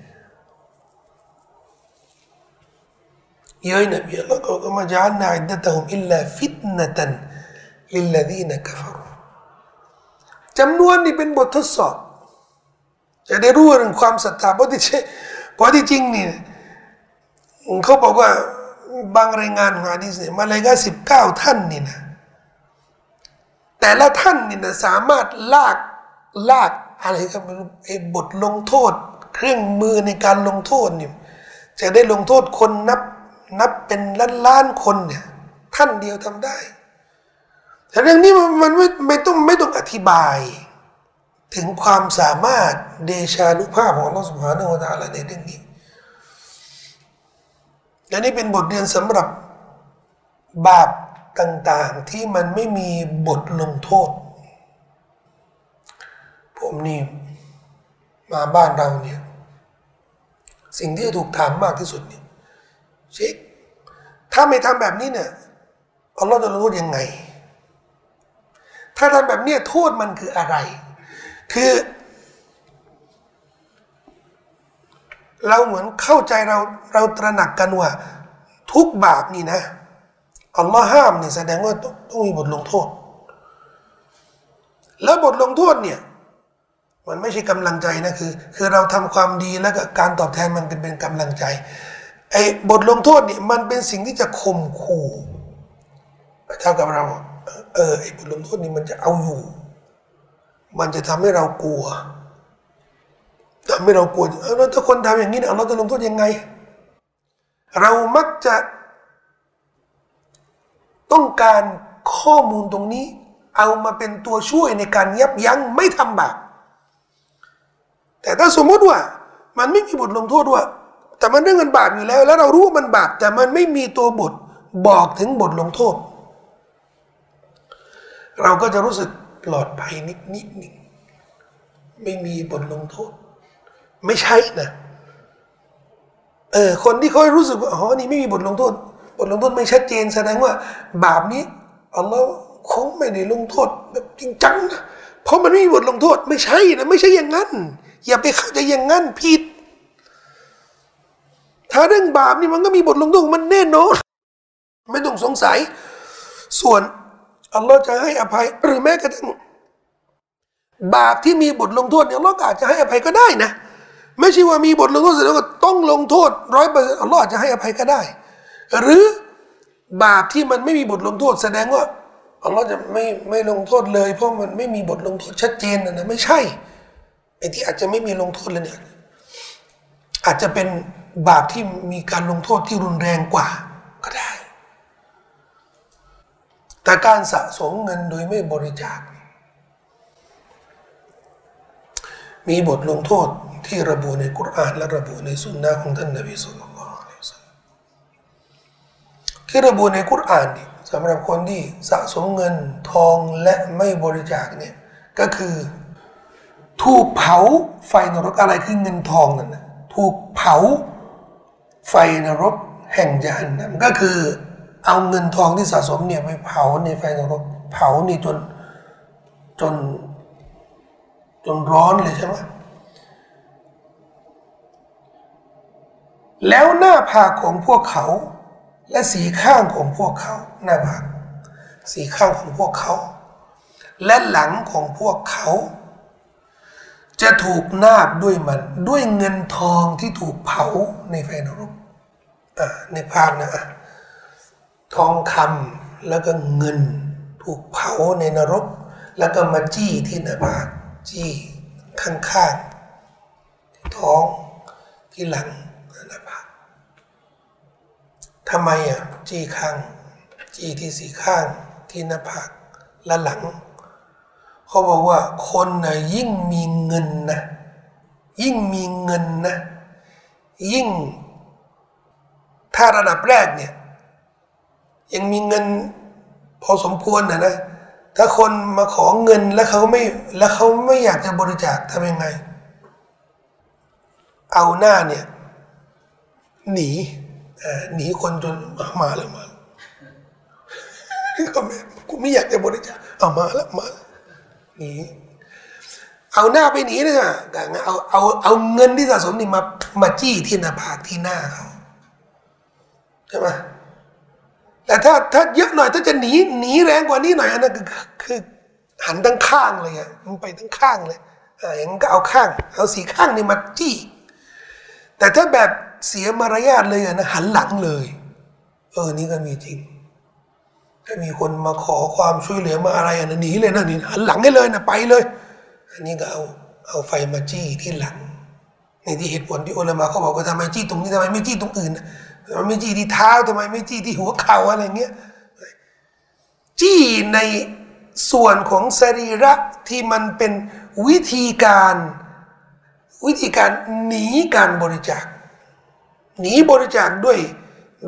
เย้ยนบีแล้วก็มาจานนาอิดะตฮุมอิลลาฟิตนะตันลิลลดีนกฟาร จำนวนนี่เป็นบททดสอบ จะได้รู้เรื่องความศรัทธาเพราะที่เพราะที่จริงนี่เขาบอกว่าบางรายงานของอาดิษเนี่ยมาเลยก็สิบเก้าท่านนี่นะแต่ละท่านนี่นะสามารถลากลากอะไรก็ไม่รู้ไอ้บทลงโทษ เครื่องมือในการลงโทษนี่จะได้ลงโทษคนนับนับเป็นล้านล้านคนเนี่ยท่านเดียวทำได้ แต่เรื่องนี้มันไม่ไม่ต้องไม่ต้องอธิบาย ถึงความสามารถเดชานุภาพของอัลลอสุบฮานาอัลลอฮฺในเรื่องนี้และนี่เป็นบทเรียนสำหรับบาปต่างๆที่มันไม่มีบทลงโทษ ผมนี่มาบ้านเราเนี่ย สิ่งที่ถูกถามมากที่สุดเนี่ยเช็คถ้าไม่ทำแบบนี้เนี่ยอัลลอฮฺจะลงโทษยังไง ถ้าทำแบบนี้โทษมันคืออะไร คือ เราเหมือนเข้าใจเราเราตระหนักกันว่า ทุกบาปนี่นะอัลลอฮ์ห้ามเนี่ยแสดงว่าต้องมีบทลงโทษ แล้วบทลงโทษเนี่ย มันไม่ใช่กำลังใจนะคือ คือเราทำความดีแล้วก็การตอบแทนมันเป็นเป็นกำลังใจไอ้บทลงโทษเนี่ยมันเป็นสิ่งที่จะข่มขู่เท่ากับเรา เออไอ้บทลงโทษนี่มันจะเอาอยู่ มันจะทำให้เรากลัวทำให้เรากลัวเออถ้าคนทำอย่างนี้เราจะลงโทษยังไง เรามักจะต้องการข้อมูลตรงนี้ เอามาเป็นตัวช่วยในการยับยั้งไม่ทำบาปแต่ถ้าสมมติว่า มันไม่มีบทลงโทษว่า แต่มันเรื่องมันบาปอยู่แล้ว แล้วเรารู้ว่ามันบาปแต่มันไม่มีตัวบทบอกถึงบทลงโทษ เราก็จะรู้สึกปลอดภัยนิดนิดหนึ่งไม่มีบทลงโทษ ไม่ใช่นะเออคนที่เขารู้สึกว่าอ๋อนี่ไม่มีบทลงโทษ บทลงโทษไม่ชัดเจนแสดงว่า บาปนี้อัลลอฮ์คงไม่ได้ลงโทษแบบจริงจังนะเพราะมันไม่มีบทลงโทษ ไม่ใช่นะไม่ใช่อย่างนั้น อย่าไปเข้าใจอย่างนั้นผิด ถ้าเรื่องบาปนี่มันก็มีบทลงโทษมันแน่นอนไม่ต้องสงสัย ส่วน อัลลอฮ์จะให้อภัย หรือแม้กระทั่งบาปที่มีบทลงโทษเนี่ยอัลลอฮ์อาจจะให้อภัยก็ได้นะ ไม่ใช่ว่ามีบทลงโทษแสดงว่าต้องลงโทษร้อยเปอร์เซ็นต์อัลลอฮ์อาจจะให้อภัยก็ได้ หรือบาปที่มันไม่มีบทลงโทษ แสดงว่าอัลลอฮ์จะไม่ไม่ลงโทษเลย เพราะมันไม่มีบทลงโทษชัดเจนนะนะไม่ใช่ไอ้ที่อาจจะไม่มีลงโทษเลยเนี่ยอาจจะเป็นบาปที่มีการลงโทษที่รุนแรงกว่าก็ได้ แต่การสะสมเงินโดยไม่บริจาค มีบทลงโทษที่ระบุในกุรอานและระบุในสุนนะของท่านนบีสุลต่านที่ระบุในกุรอานนี่สำหรับคนที่สะสมเงินทองและไม่บริจาคเนี่ยก็คือถูกเผาไฟนรกอะไรคือเงินทองนั่นนะถูกเผาไฟนรกแห่งยานนัก็คือ เอาเงินทองที่สะสมเนี่ยไปเผาในไฟนรกเผานี่จนจน จนร้อนเลยใช่ไหมแล้วหน้าผากของพวกเขา และสีข้างของพวกเขา หน้าผากสีข้างของพวกเขา และหลังของพวกเขา จะถูกนาบด้วยมัน ด้วยเงินทองที่ถูกเผาในไฟนรกในภาพนะ ทองคำแล้วก็เงิน ถูกเผาในนรก แล้วก็มาจี้ที่หน้าผากจี้ข้างๆที่ท้องที่หลังหน้าผากทำไมอะจี้ข้าง จี้ที่สีข้างที่หน้าผากและหลัง เขาบอกว่าคนนะยิ่งมีเงินนะยิ่งมีเงินนะ ยิ่ง ถ้าระดับแรกเนี่ย ยังมีเงินพอสมควรนะนะ ถ้าคนมาขอเงินแล้วเขาไม่แล้วเขาไม่อยากจะบริจาคทำยังไง เอาหน้าเนี่ย หนีหนีคนจนมาแล้วมาก็ไม่กูไม่อยากจะบริจาคเอามาแล้วมาหนีเอาหน้าไปหนีนะเอาเอาเอาเงินที่สะสมนี่มามาจี้ที่หน้าผากที่หน้าเขาใช่ไหม แต่ถ้าถ้าเยอะหน่อยถ้าจะหนีหนีแรงกว่านี้หน่อยอันนั้นคือคือหันทั้งข้างเลยอะมันไปทั้งข้างเลยอ่าอย่างก็เอาข้าง เอาสีข้างนี่มาจี้แต่ถ้าแบบเสียมารยาทเลยอะนะหันหลังเลย เออนี่ก็มีจริง ถ้ามีคนมาขอความช่วยเหลือมาอะไรอะหนีเลยนะนี่หันหลังให้เลยนะไปเลย อันนี้ก็เอาเอาไฟมาจี้ที่หลังนี่ที่เหตุผลที่อุลามะเขาบอกว่าทำไมจี้ตรงนี้ทำไมไม่จี้ตรงอื่น ทำไมไม่จี้ที่เท้าทำไมไม่จี้ที่หัวเข่าอะไรเงี้ยจี้ในส่วนของสรีระที่มันเป็นวิธีการ วิธีการหนีการบริจาคหนีบริจาคด้วย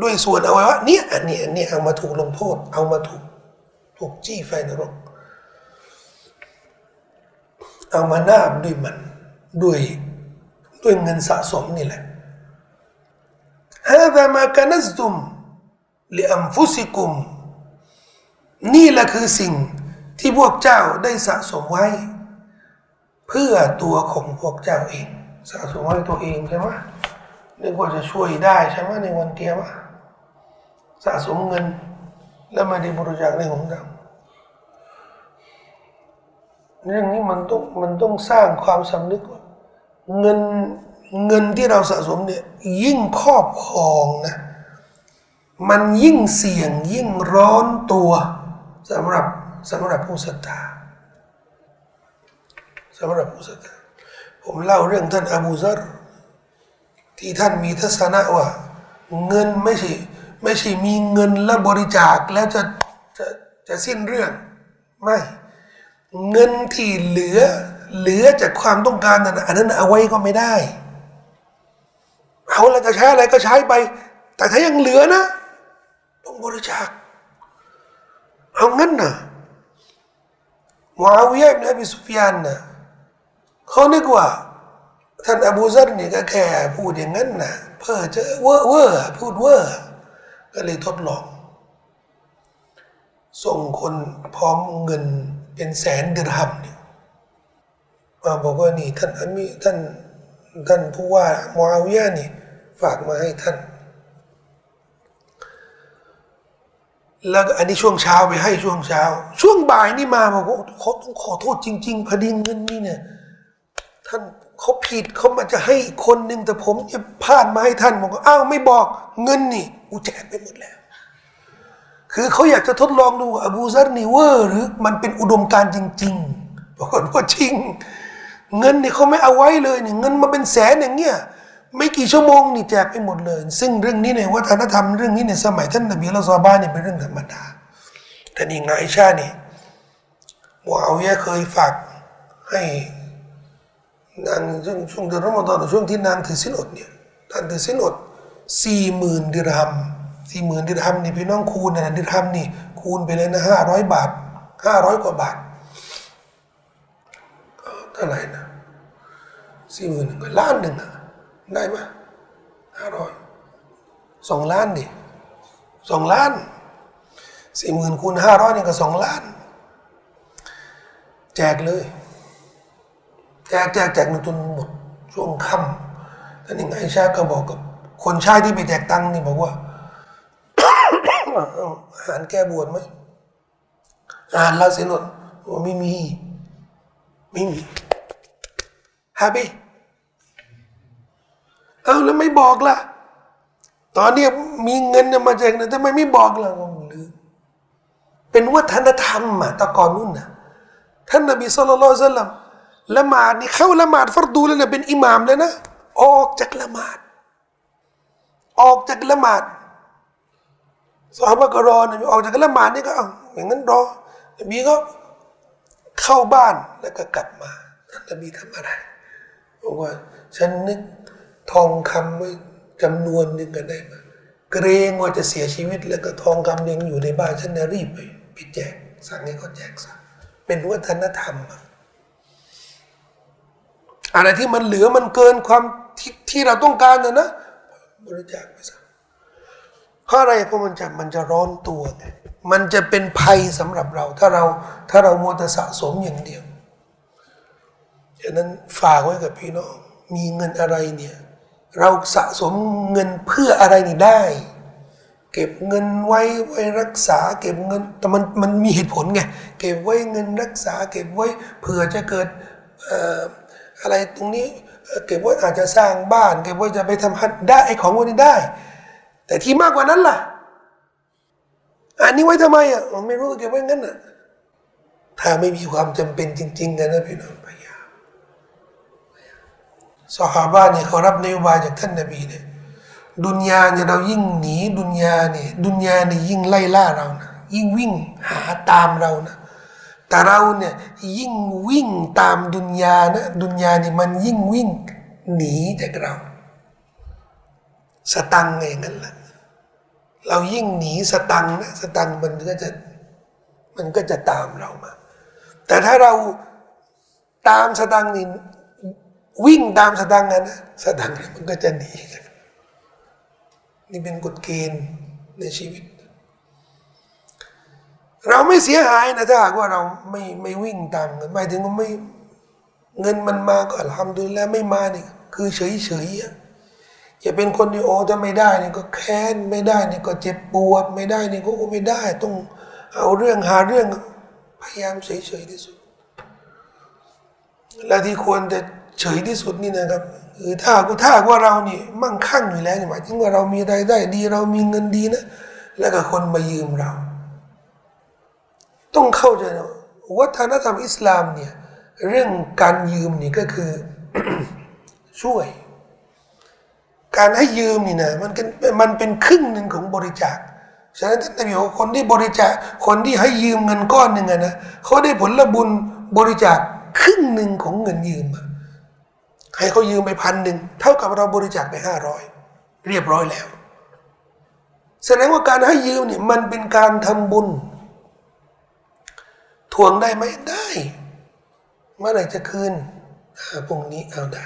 ด้วยส่วนอวัยวะเนี่ยอันนี้อันนี้เอามาถูกลงโทษ เอามาถูกถูกจี้ไฟนรก เอามานาบด้วยมันด้วยด้วยเงินสะสมนี่แหละ هذا ما كنزتم لأنفسكم นี่แหละคือสิ่งที่พวกเจ้าได้สะสมไว้ เพื่อตัวของพวกเจ้าเอง สะสมไว้ตัวเองใช่ไหมนึกว่าจะช่วยได้ใช่ไหมในวันเกียรติสะสมเงิน แล้วมาได้บริจาคในของเราเรื่องนี้มันต้องมันต้องสร้างความสำนึกว่าเงิน เงินที่เราสะสมเนี่ยยิ่งครอบครองนะมันยิ่งเสี่ยงยิ่งร้อนตัวสำหรับสำหรับผู้ศรัทธาสำหรับผู้ศรัทธาผมเล่าเรื่องท่านอบูซัรที่ท่านมีทัศนะว่า เงินไม่ใช่ไม่ใช่มีเงินแล้วบริจาคแล้วจะจะจะสิ้นเรื่อง ไม่ เงินที่เหลือเหลือจากความต้องการนั้นอันนั้นเอาไว้ก็ไม่ได้ เอาอะไรก็ใช้อะไรก็ใช้ไป แต่ถ้ายังเหลือนะต้องบริจาคเอางั้นนะมูอาวิยะอิบนอบีสุฟยานนะเขานึกว่าท่านอบูซัรนี่ก็แค่พูดอย่างนั้นนะเพื่อจะเว่อเว่อพูดเว่อก็เลยทดลอง ส่งคนพร้อมเงินเป็นแสนดิรหัมเนี่ยมาบอกว่านี่ท่านอามีท่าน ท่านผู้ว่ามอาวิยะนี่ฝากมาให้ท่าน แล้วอันนี้ช่วงเช้าไปให้ช่วงเช้า ช่วงบ่ายนี่มาบอกว่าเขาต้องขอโทษจริง ๆ พอดีเงินนี่เนี่ย ท่านเขาผิดเขามาจะให้คนหนึ่งแต่ผมจะพลาดมาให้ท่านบอกว่าอ้าวไม่บอกเงินนี่กูแจกไปหมดแล้ว คือเขาอยากจะทดลองดูอบูซัรนี่เวอร์หรือมันเป็นอุดมการจริงๆบอกฏว่าจริง เงินเนี่ยเขาไม่เอาไว้เลยเนี่ยเงินมาเป็นแสนอย่างเงี้ยไม่กี่ชั่วโมงนี่แจกไปหมดเลย ซึ่งเรื่องนี้ในวัฒนธรรมเรื่องนี้ในสมัยท่านนบีละซอบ้านเนี่ยเป็นเรื่องธรรมดาแต่นี่ไงชานี่มูอาวยะเคยฝากให้นางช่วงช่วงเดือนรอมฎอนช่วงที่นางถือสินอดเนี่ยนางถือสินอดสี่หมื่นดิรฮัมสี่หมื่นดิรฮัมนี่พี่น้องคูณนะดิรฮัมนี่คูณไปเลยนะห้าร้อยบาทห้าร้อยกว่าบาท เท่าไหร่นะสี่หมื่นก็ล้านหนึ่งอะได้ไหมห้าร้อยสองล้านดิสองล้านสี่หมื่นคูณห้าร้อยนี่ก็สองล้าน แจกเลย แจกแจกแจกจนหมดช่วงค่ำท่านยังไงชาก็บอกกับ คนชายที่ไปแจกตังค์นี่บอกว่าอาหารแก้บวชไหมอาหารลาเสนนว่าไม่มี ไม่มีฮาบีเอาแล้วไม่บอกล่ะ ตอนนี้มีเงินมาจากไหนทำไมไม่บอกล่ะงลืมเป็นวัฒนธรรมอะตะก่อนนู่นนะท่านนบีสุลต่านละละหมาดนี่เข้าละหมาดฟัรดูแล้วนะเป็นอิหมามเลยนะ ออกจากละหมาด ออกจากละหมาดสาบะก็รอนะออกจากละหมาดนี่ก็เอาอย่างนั้นรอนบีก็ เข้าบ้านแล้วก็กลับมาท่านนบีทำอะไรบอกว่า ฉันนึกทองคำไว้จำนวนหนึ่งกันได้มาเกรงว่าจะเสียชีวิต แล้วก็ทองคำยังอยู่ในบ้านฉันนะรีบไปไปแจกสั่งให้เขาแจกซะเป็นวัฒนธรรมอะไรที่มันเหลือมันเกินความที่ที่เราต้องการนะนะบริจาคไปซะเพราะอะไรเพราะมันจะมันจะร้อนตัวไง มันจะเป็นภัยสำหรับเรา ถ้าเราถ้าเรามัวแต่สะสมอย่างเดียวฉะนั้นฝากไว้กับพี่น้อง มีเงินอะไรเนี่ย เราสะสมเงินเพื่ออะไรนี่ได้ เก็บเงินไว้ไว้รักษา เก็บเงินแต่มันมันมีเหตุผลไงเก็บไว้เงินรักษา เก็บไว้เผื่อจะเกิดอะไรตรงนี้เก็บไว้อาจจะสร้างบ้าน เก็บไว้จะไปทำฮัทได้ไอ้ของพวกนี้ได้ แต่ที่มากกว่านั้นล่ะ อันนี้ไว้ทำไมอะไม่รู้เก็บไว้งั้นอะถ้าไม่มีความจำเป็นจริงๆกันนะพี่น้องพยายามสหาบ้านเนี่ยเขารับนโยบายจากท่านนบีเนี่ยดุนยาเนี่ยเรายิ่งหนีดุนยาเนี่ยดุนยาเนี่ยยิ่งไล่ล่าเรานะยิ่งวิ่งหาตามเรานะแต่เราเนี่ยยิ่งวิ่งตามดุนยานะดุนยาเนี่ยมันยิ่งวิ่งหนีจากเรา สตังเองนั่นแหละ เรายิ่งหนีสตังนะสตังมันก็จะมันก็จะตามเรามา แต่ถ้าเราตามสตังนี่วิ่งตามสตังนะสตังมันก็จะหนีนี่เป็นกฎเกณฑ์ในชีวิต เราไม่เสียหายนะถ้าหากว่าเราไม่ไม่วิ่งตามเงินหมายถึงว่าไม่เงินมันมาก็ทำดูแลไม่มานี่คือเฉยเฉยอ ย่าเป็นคนที่โอ้ถ้าไม่ได้นี่ก็แค้นไม่ได้นี่ก็เจ็บปวดไม่ได้นี่ก็ไม่ได้ ต้องเอาเรื่องหาเรื่องพยายามเฉยเฉยที่สุด และที่ควรจะเฉยที่สุดนี่นะครับคือถ้ากูถ้าว่าเรานี่มั่งคั่งอยู่แล้วหมายถึงว่าเรามีรายได้ดี เรามีเงินดีนะ แล้วก็คนมายืมเรา ต้องเข้าใจนะวัฒนธรรมอิสลามเนี่ยเรื่องการยืมนี่ก็คือช่วย การให้ยืมนี่นะมันเป็นมันเป็นครึ่งหนึ่งของบริจาคฉะนั้นท่านนบีบอกคนที่บริจาคคนที่ให้ยืมเงินก้อนหนึ่งนะเขาได้ผลบุญบริจาคครึ่งหนึ่งของเงินยืมให้เขายืมไปพันหนึ่งเท่ากับเราบริจาคไปห้าร้อยเรียบร้อยแล้ว แสดงว่าการให้ยืมเนี่ยมันเป็นการทำบุญ ทวงได้ไหมได้เมื่อไหร่จะคืนพรุ่งนี้เอาได้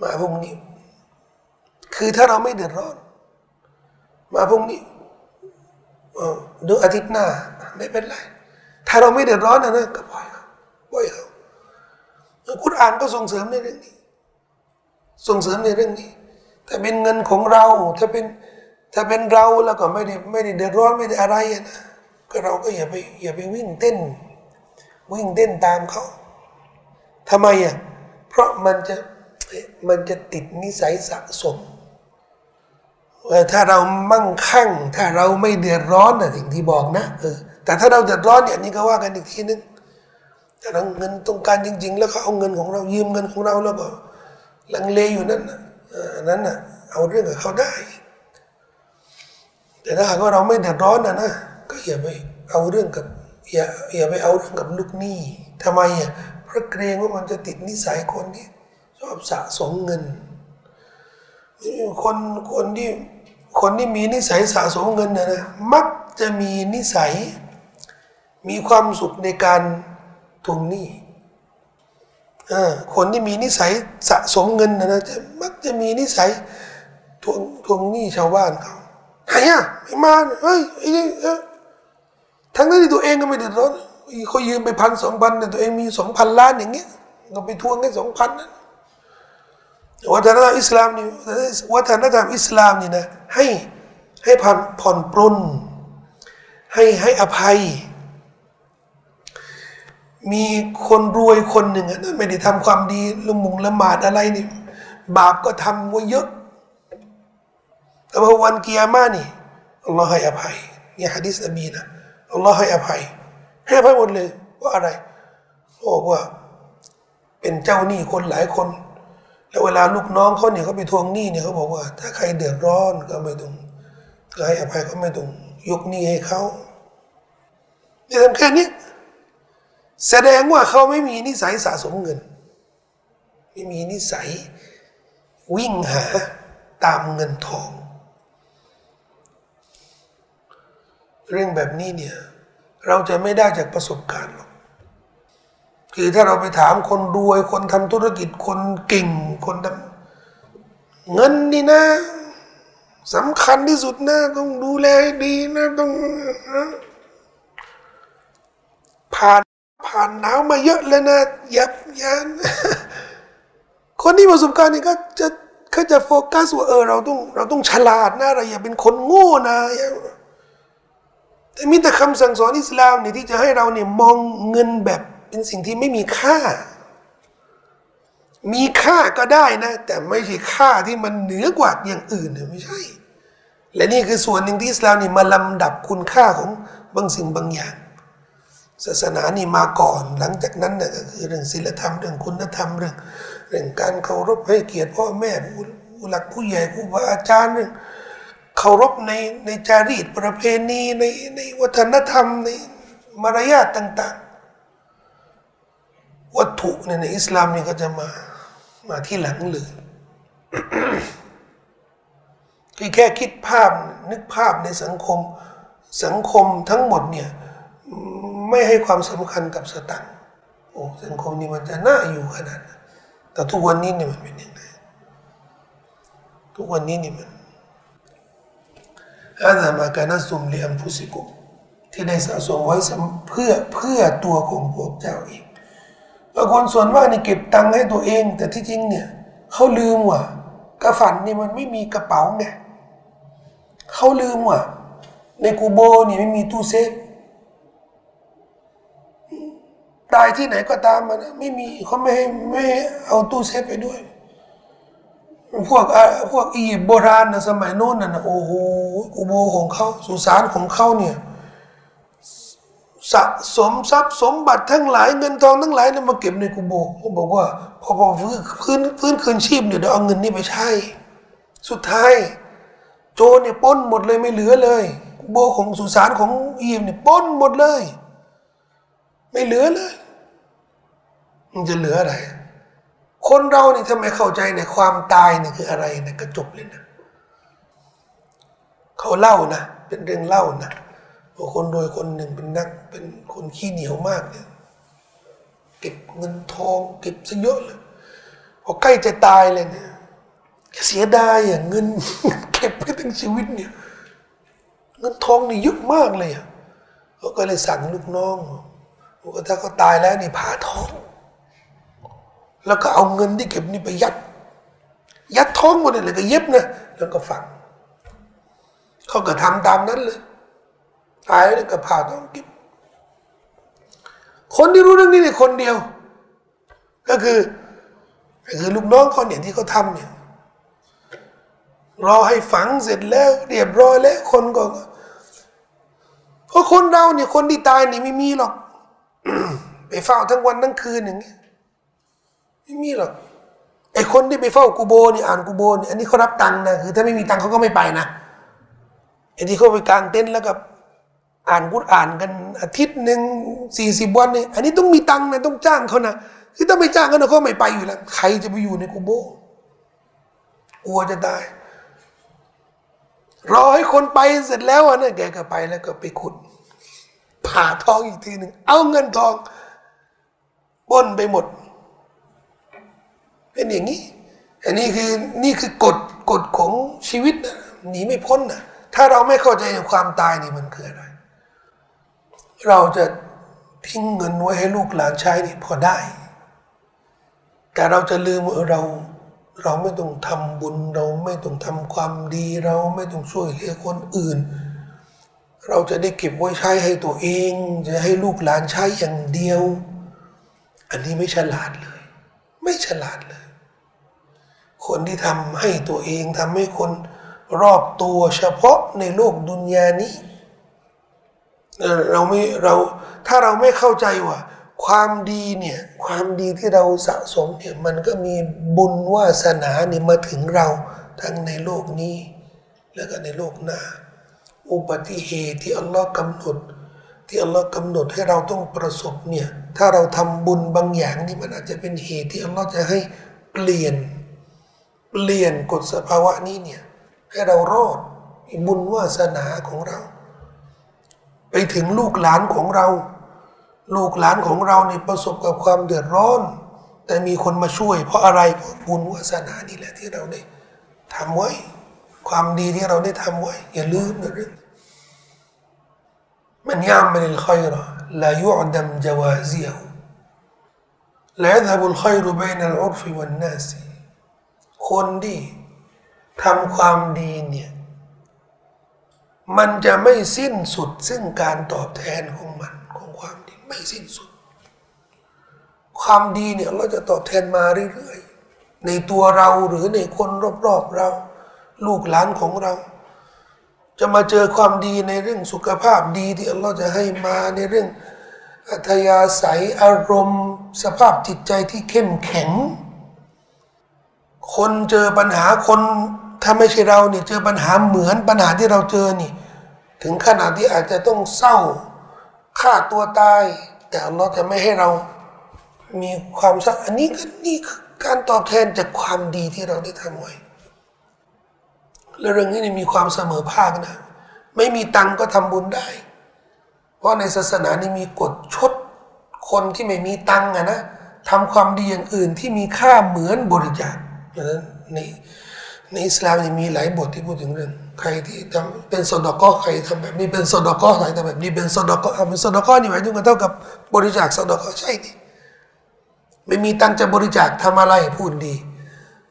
มาพรุ่งนี้ คือถ้าเราไม่เดือดร้อน มาพรุ่งนี้ดูอาทิตย์หน้า ไม่เป็นไร ถ้าเราไม่เดือดร้อนนะนะก็ปล่อยเขาปล่อยเขาคุรอานก็ส่งเสริมในเรื่องนี้ ส่งเสริมในเรื่องนี้ถ้าเป็นเงินของเรา ถ้าเป็นถ้าเป็นเราแล้วก็ไม่ได้ไม่ได้เดือดร้อนไม่ได้อะไรนะก็เราก็อย่าไปอย่าไปวิ่งเต้น วิ่งเต้นตามเขาทำไมอะเพราะมันจะมันจะติดนิสัยสะสม ถ้าเรามั่งคั่ง ถ้าเราไม่เดือดร้อนนะสิ่งที่บอกนะเออแต่ถ้าเราเดือดร้อนเนี่ยนี่ก็ว่ากันอีกทีนึงถ้าเราเงินต้องการจริง ๆ แล้วเขาเอาเงินของเรายืมเงินของเราแล้วก็ลังเลอยู่นั่นนะนั้นน่ะเอาเรื่องกับเขาได้ แต่ถ้าหากว่าเราไม่เดือดร้อนนะนะก็อย่าไปเอาเรื่องกับอย่าอย่าไปเอาเรื่องกับลูกหนี้ทำไมอะเพราะเกรงว่ามันจะติดนิสัยคนที่ชอบสะสมเงินคนคนที่ คนที่มีนิสัยสะสมเงินนะนะมักจะมีนิสัย มีความสุขในการทวงหนี้คนที่มีนิสัยสะสมเงินนะนะจะมักจะมีนิสัยทวงทวงหนี้ชาวบ้านเขาไหนอะไม่มาเฮ้ยไอ้ทั้งที่ตัวเองก็ไม่เดือดร้อนเขายืมไปพันสองพันแต่ตัวเองมีสองพันล้านอย่างเงี้ยก็ไปทวงแค่สองพันนั้น วัฒนธรรมอิสลามนี่วัฒนธรรมอิสลามนี่นะให้ให้ผ่อนผ่อนปลนให้ให้อภัย มีคนรวยคนหนึ่งนะไม่ได้ทำความดีละมุงละหมาดอะไรนี่บาปก็ทำไว้เยอะ แต่พอวันกิยามานี่อัลลอฮ์ให้อภัยนี่ฮะดิษนบีนะอัลลอฮ์ให้อภัย ให้อภัยหมดเลยว่าอะไรบอกว่า เป็นเจ้าหนี้คนหลายคน แล้วเวลาลูกน้องเขาเนี่ยเขาไปทวงหนี้เนี่ยเขาบอกว่า ถ้าใครเดือดร้อนก็ไม่ต้องก็ให้อภัยก็ไม่ต้องยกหนี้ให้เขาเนี่ยทำแค่นี้ แสดงว่าเขาไม่มีนิสัยสะสมเงิน ไม่มีนิสัย วิ่งหาตามเงินทอง เรื่องแบบนี้เนี่ย เราจะไม่ได้จากประสบการณ์หรอก คือถ้าเราไปถามคนรวย คนทำธุรกิจคนเก่งคนทำเงินนี่นะสำคัญที่สุดนะต้องดูแลดีนะต้องผ่านผ่านหนาวมาเยอะแล้วนะยับยันคนที่ประสบการณ์นี่ก็จะเขาจะโฟกัสว่าเออเราต้องเราต้องฉลาดนะเราอย่าเป็นคนโง่นะแต่มีแต่คำสั่งสอนอิสลามเนี่ยที่จะให้เราเนี่ยมองเงินแบบ เป็นสิ่งที่ไม่มีค่า มีค่าก็ได้นะ แต่ไม่ใช่ค่าที่มันเหนือกว่าอย่างอื่นเนี่ยไม่ใช่ และนี่คือส่วนหนึ่งที่อิสลามนี่มาลำดับคุณค่าของบางสิ่งบางอย่าง ศาสนานี่มาก่อนหลังจากนั้นเนี่ยก็คือเรื่องศีลธรรมเรื่องคุณธรรมเรื่องเรื่องการเคารพให้เกียรติพ่อแม่ผู้หลักผู้ใหญ่ครูบาอาจารย์เรื่องเคารพในในจารีตประเพณีในในวัฒนธรรมในมารยาทต่าง วัตถุเนี่ยในอิสลามนี่ก็จะมามาที่หลังเลยคือแค่คิดภาพนึกภาพในสังคมสังคมทั้งหมดเนี่ยไม่ให้ความสำคัญกับสตังโอ้สังคมนี้มันจะน่าอยู่ขนาดนั้นแต่ทุกวันนี้เนี่ยมันเป็นยังไงทุกวันนี้นี่มันอาณามาการสุมเลียมฟุสิกุที่ได้สะสมไว้เพื่อเพื่อตัวของพวกเจ้าเอง บางคนส่วนมากนี่เก็บตังค์ให้ตัวเอง แต่ที่จริงเนี่ยเขาลืมว่ากระฝันนี่มันไม่มีกระเป๋าไงเขาลืมว่าในกูโบนี่ไม่มีตู้เซฟตายที่ไหนก็ตามมันไม่มีเขาไม่ให้ไม่เอาตู้เซฟไปด้วย พวกพวกอียิปต์โบราณนะสมัยโน้นน่ะโอ้โหกูโบของเขาสุสานของเขาเนี่ย สะสมทรัพย์สมบัติทั้งหลายเงินทองทั้งหลายเนี่ยมาเก็บในกุโบเขาบอกว่า พอพอฟื้นฟื้นฟื้นคืนชีพเนี่ยเดี๋ยวเอาเงินนี่ไปใช้สุดท้าย โจรเนี่ยป้นหมดเลยไม่เหลือเลยกุโบของสุสานของอียิปต์เนี่ยป้นหมดเลย ไม่เหลือเลยมันจะเหลืออะไร คนเราเนี่ยทำไมเข้าใจในความตายเนี่ยคืออะไรเนี่ยกระจบเลยนะเขาเล่านะเป็นเรื่องเล่านะ คนรวยคนหนึ่งเป็นนัก เป็นคนขี้เหนียวมากเนี่ยเก็บเงินทอง เก็บซะเยอะเลยพอใกล้จะตายเลยเนี่ยเสียดายอะเงิน เก็บไปทั้งชีวิตเนี่ย เงินทองนี่เยอะมากเลยอะเขาก็เลยสั่งลูกน้องว่าถ้าเขาตายแล้วนี่ผ่าท้อง แล้วก็เอาเงินที่เก็บนี่ไปยัด ยัดท้องหมดเลยก็เย็บนะแล้วก็ฝังเขาก็ทำตามนั้นเลย ตายแล้วก็ผ่าต้องกิบคนที่รู้เรื่องนี้เนี่ยคนเดียว ก็คือก็คือลูกน้องเขาเนี่ยที่เขาทำเนี่ยรอให้ฝังเสร็จแล้ว เรียบร้อยแล้วคนก็เพราะคนเราเนี่ยคนที่ตายนี่ไม่มีหรอกไปเฝ้าทั้งวันทั้งคืนอย่างเงี้ยไม่มีหรอกไอ้คนที่ไปเฝ้ากูโบนี่อ่านกูโบนี่อันนี้เขารับตังค์นะคือถ้าไม่มีตังค์เขาก็ไม่ไปนะไอ้ที่เขาไปกางเต็นท์แล้วก็ อ่านกุรอ่านกันอาทิตย์หนึ่งสี่สิบวันเนี่ยอันนี้ต้องมีตังค์นะต้องจ้างเขานะคือถ้าไม่จ้างกันเขาไม่ไปอยู่แล้ว ใครจะไปอยู่ในกูโบกลัวจะตายรอให้คนไปเสร็จแล้วอะนะแกก็ไปแล้วก็ไปขุดผ่าทองอีกทีหนึ่งเอาเงินทองป้นไปหมด เป็นอย่างนี้ อันนี้คือนี่คือกฎกฎของชีวิตนะหนีไม่พ้นนะถ้าเราไม่เข้าใจความตายนี่มันคืออะไร เราจะทิ้งเงินไว้ให้ลูกหลานใช้นี่พอได้ แต่เราจะลืมเรา เราไม่ต้องทำบุญเราไม่ต้องทำความดี เราไม่ต้องช่วยเหลือคนอื่น เราจะได้เก็บไว้ใช้ให้ตัวเอง จะให้ลูกหลานใช้อย่างเดียว อันนี้ไม่ฉลาดเลย ไม่ฉลาดเลย คนที่ทำให้ตัวเองทำให้คนรอบตัวเฉพาะในโลกดุนยานี้ เราไม่เราถ้าเราไม่เข้าใจว่า ความดีเนี่ย ความดีที่เราสะสมเนี่ยมันก็มีบุญวาสนาเนี่ยมาถึงเราทั้งในโลกนี้ แล้วก็ในโลกหน้า อุบัติเหตุที่อัลลอฮ์กำหนด ที่อัลลอฮ์กำหนดให้เราต้องประสบเนี่ย ถ้าเราทำบุญบางอย่างนี่มันอาจจะเป็นเหตุที่อัลลอฮ์จะให้เปลี่ยน เปลี่ยนกฎสภาวะนี้เนี่ยให้เรารอดบุญวาสนาของเรา ไปถึงลูกหลานของเรา ลูกหลานของเราในประสบกับความเดือดร้อน แต่มีคนมาช่วย เพราะอะไรเพราะบุญวาสนานี่แหละที่เราได้ทำไว้ ความดีที่เราได้ทำไว้ อย่าลืมนะเรื่องมันยามมันอิลคอยรอลายุอดัมจาวาซีฮุลายับอุลคอยรูเบนัลอุรฟิวันนาซีคนดีทำความดีเนี่ย มันจะไม่สิ้นสุดซึ่งการตอบแทนของมันของความดีไม่สิ้นสุด ความดีเนี่ยเราจะตอบแทนมาเรื่อยๆในตัวเราหรือในคนรอบๆเรา ลูกหลานของเรา จะมาเจอความดีในเรื่องสุขภาพดีที่เราจะให้มาในเรื่องอัธยาศัยอารมณ์ สภาพจิตใจที่เข้มแข็ง คนเจอปัญหาคนถ้าไม่ใช่เราเนี่ยเจอปัญหาเหมือนปัญหาที่เราเจอนี่ ถึงขนาดที่อาจจะต้องเศร้าฆ่าตัวตาย แต่เราจะไม่ให้เรามีความสักอันนี้ก็นี่คือการตอบแทนจากความดีที่เราได้ทำไว้และเรื่องนี้นี่มีความเสมอภาคนะ ไม่มีตังก็ทำบุญได้ เพราะในศาสนานี่มีกฎชดคนที่ไม่มีตังอะนะทำความดีอย่างอื่นที่มีค่าเหมือนบริจาคเพราะฉะนั้นนี่ในอิสลามนี่มีหลายบทที่พูดถึงเรื่อง ใครที่ทำเป็นสดก็ใครทำแบบนี้เป็นสดก็ใครทำแบบนี้เป็นสดก็เอาเป็นสดก็นี่หมายถึงกันเท่ากับบริจาคสดก็ใช่นี่ไม่มีตังจะบริจาคทำอะไรพูดดี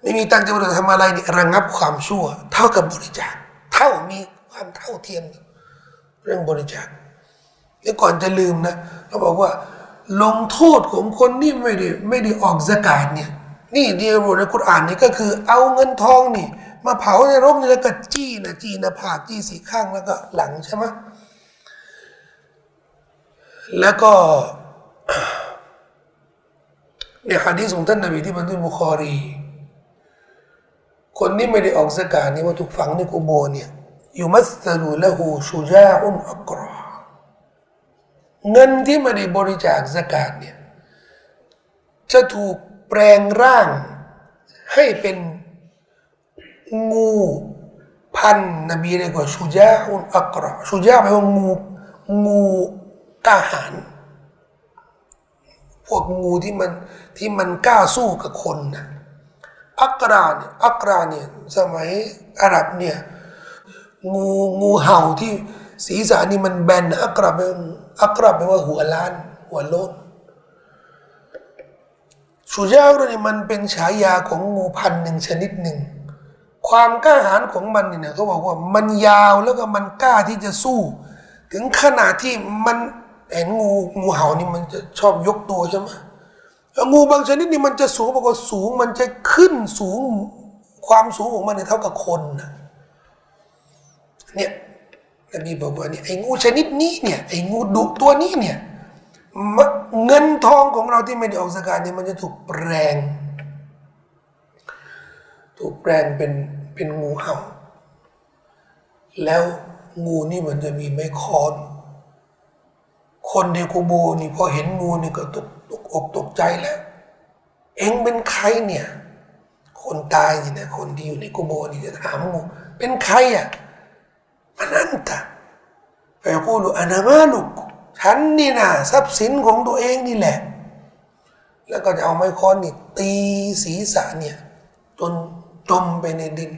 ไม่มีตังจะบริจาคทำอะไรนี่ระงับความชั่ว เท่ากับบริจาค เท่ามีความเท่าเทียม เรื่องบริจาคแล้วก่อนจะลืมนะเราบอกว่า ลงโทษของคนที่ไม่ได้ไม่ได้ออกสกาดเนี่ย นี่ที่ระบุในคุรานนี่ก็คือ เอาเงินทองนี่ มาเผาในร่มนี่แล้วก็จี้นะจี้นะผากจี้สีข้างแล้วก็หลังใช่ไหมแล้วก็เนี่ยฮะดีษของท่านนบีที่บันทึกบุคอรี คนที่ไม่ได้ออกสกาดนี่ว่าถูกฝังในกุโบเนี่ยอยู่มัสลูละหูชูจาอุนอักรอเงินที่ไม่ได้บริจาคสกาดเนี่ยจะถูกแปลงร่างให้เป็น งูพันนบีเรียกว่าชูจาอุนอักรอชูจาแปลว่างูงูกล้าหาญพวกงูที่มันที่มันกล้าสู้กับคนนะอักราเนี่ยอักราเนี่ยสมัยอาหรับเนี่ยงูงูเห่าที่ศีรษะนี่มันแบนอักราเป็นอักราแปลว่าหัวล้าน หัวโลนชูจาอุนี่มันเป็นฉายาของงูพันหนึ่งชนิดหนึ่ง ความกล้าหาญของมันเนี่ยเขาบอกว่ามันยาวแล้วก็มันกล้าที่จะสู้ ถึงขนาดที่มันเห็นงูงูเห่านี่มันจะชอบยกตัวใช่ไหมงูบางชนิดนี่มันจะสูงบอกว่าสูงมันจะขึ้นสูงความสูงของมันเนี่ยเท่ากับคนนะเนี่ยนบีบอกว่าเนี่ยไอ้งูชนิดนี้เนี่ยไอ้งูดุตัวนี้เนี่ยเงินทองของเราที่ไม่ได้ออกสกาดเนี่ยมันจะถูกแปลง ถูกแปลงเป็นเป็นงูเห่า แล้วงูนี่มันจะมีไม้คอน คนในกูโบนี่พอเห็นงูนี่ก็ตกตกอกตกใจแล้ว เองเป็นใครเนี่ย คนตายนี่นะคนที่อยู่ในกุโบนี่จะถามงูเป็นใครอะอนันตะไปพูดอานามาลุกฉันนี่นะทรัพย์สินของตัวเองนี่แหละ แล้วก็จะเอาไม้ค้อนนี่ตีศีรษะเนี่ย จน จมไปในดิน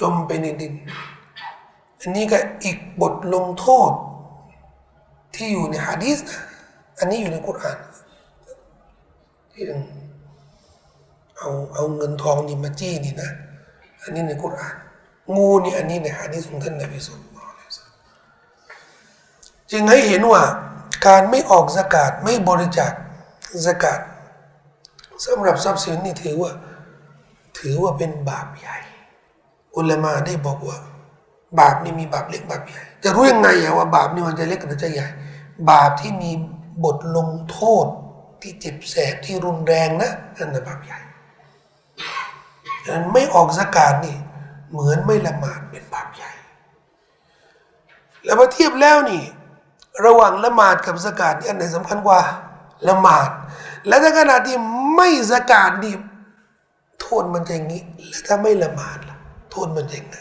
จมไปในดิน อันนี้ก็อีกบทลงโทษ ที่อยู่ในฮะดีษนะอันนี้อยู่ในกุรอานที่เอาเอาเงินทองนี่มาจี้นี่นะ อันนี้ในกุรอานงูนี่อันนี้ในฮะดีษของท่านนบีสุลต่านจึงให้เห็นว่าการไม่ออกสกาดไม่บริจาคสกาดสำหรับทรัพย์สินนี่ถือว่า ถือว่าเป็นบาปใหญ่ อุลามาได้บอกว่า บาปนี่มีบาปเล็กบาปใหญ่จะรู้ยังไงอะว่าบาปนี่มันจะเล็กหรือจะใหญ่ บาปที่มีบทลงโทษที่เจ็บแสบที่รุนแรงนะนั่นนะบาปใหญ่ดังนั้นไม่ออกสกาดนี่ เหมือนไม่ละหมาดเป็นบาปใหญ่ แล้วพอเทียบแล้วนี่ ระหว่างละหมาดกับสกาดนี่อันไหนสำคัญกว่าละหมาด และถ้าขณะที่ไม่สกาดนี่ โทษมันจะอย่างนี้ แล้วถ้าไม่ละหมาดล่ะ โทษมันจะยังไง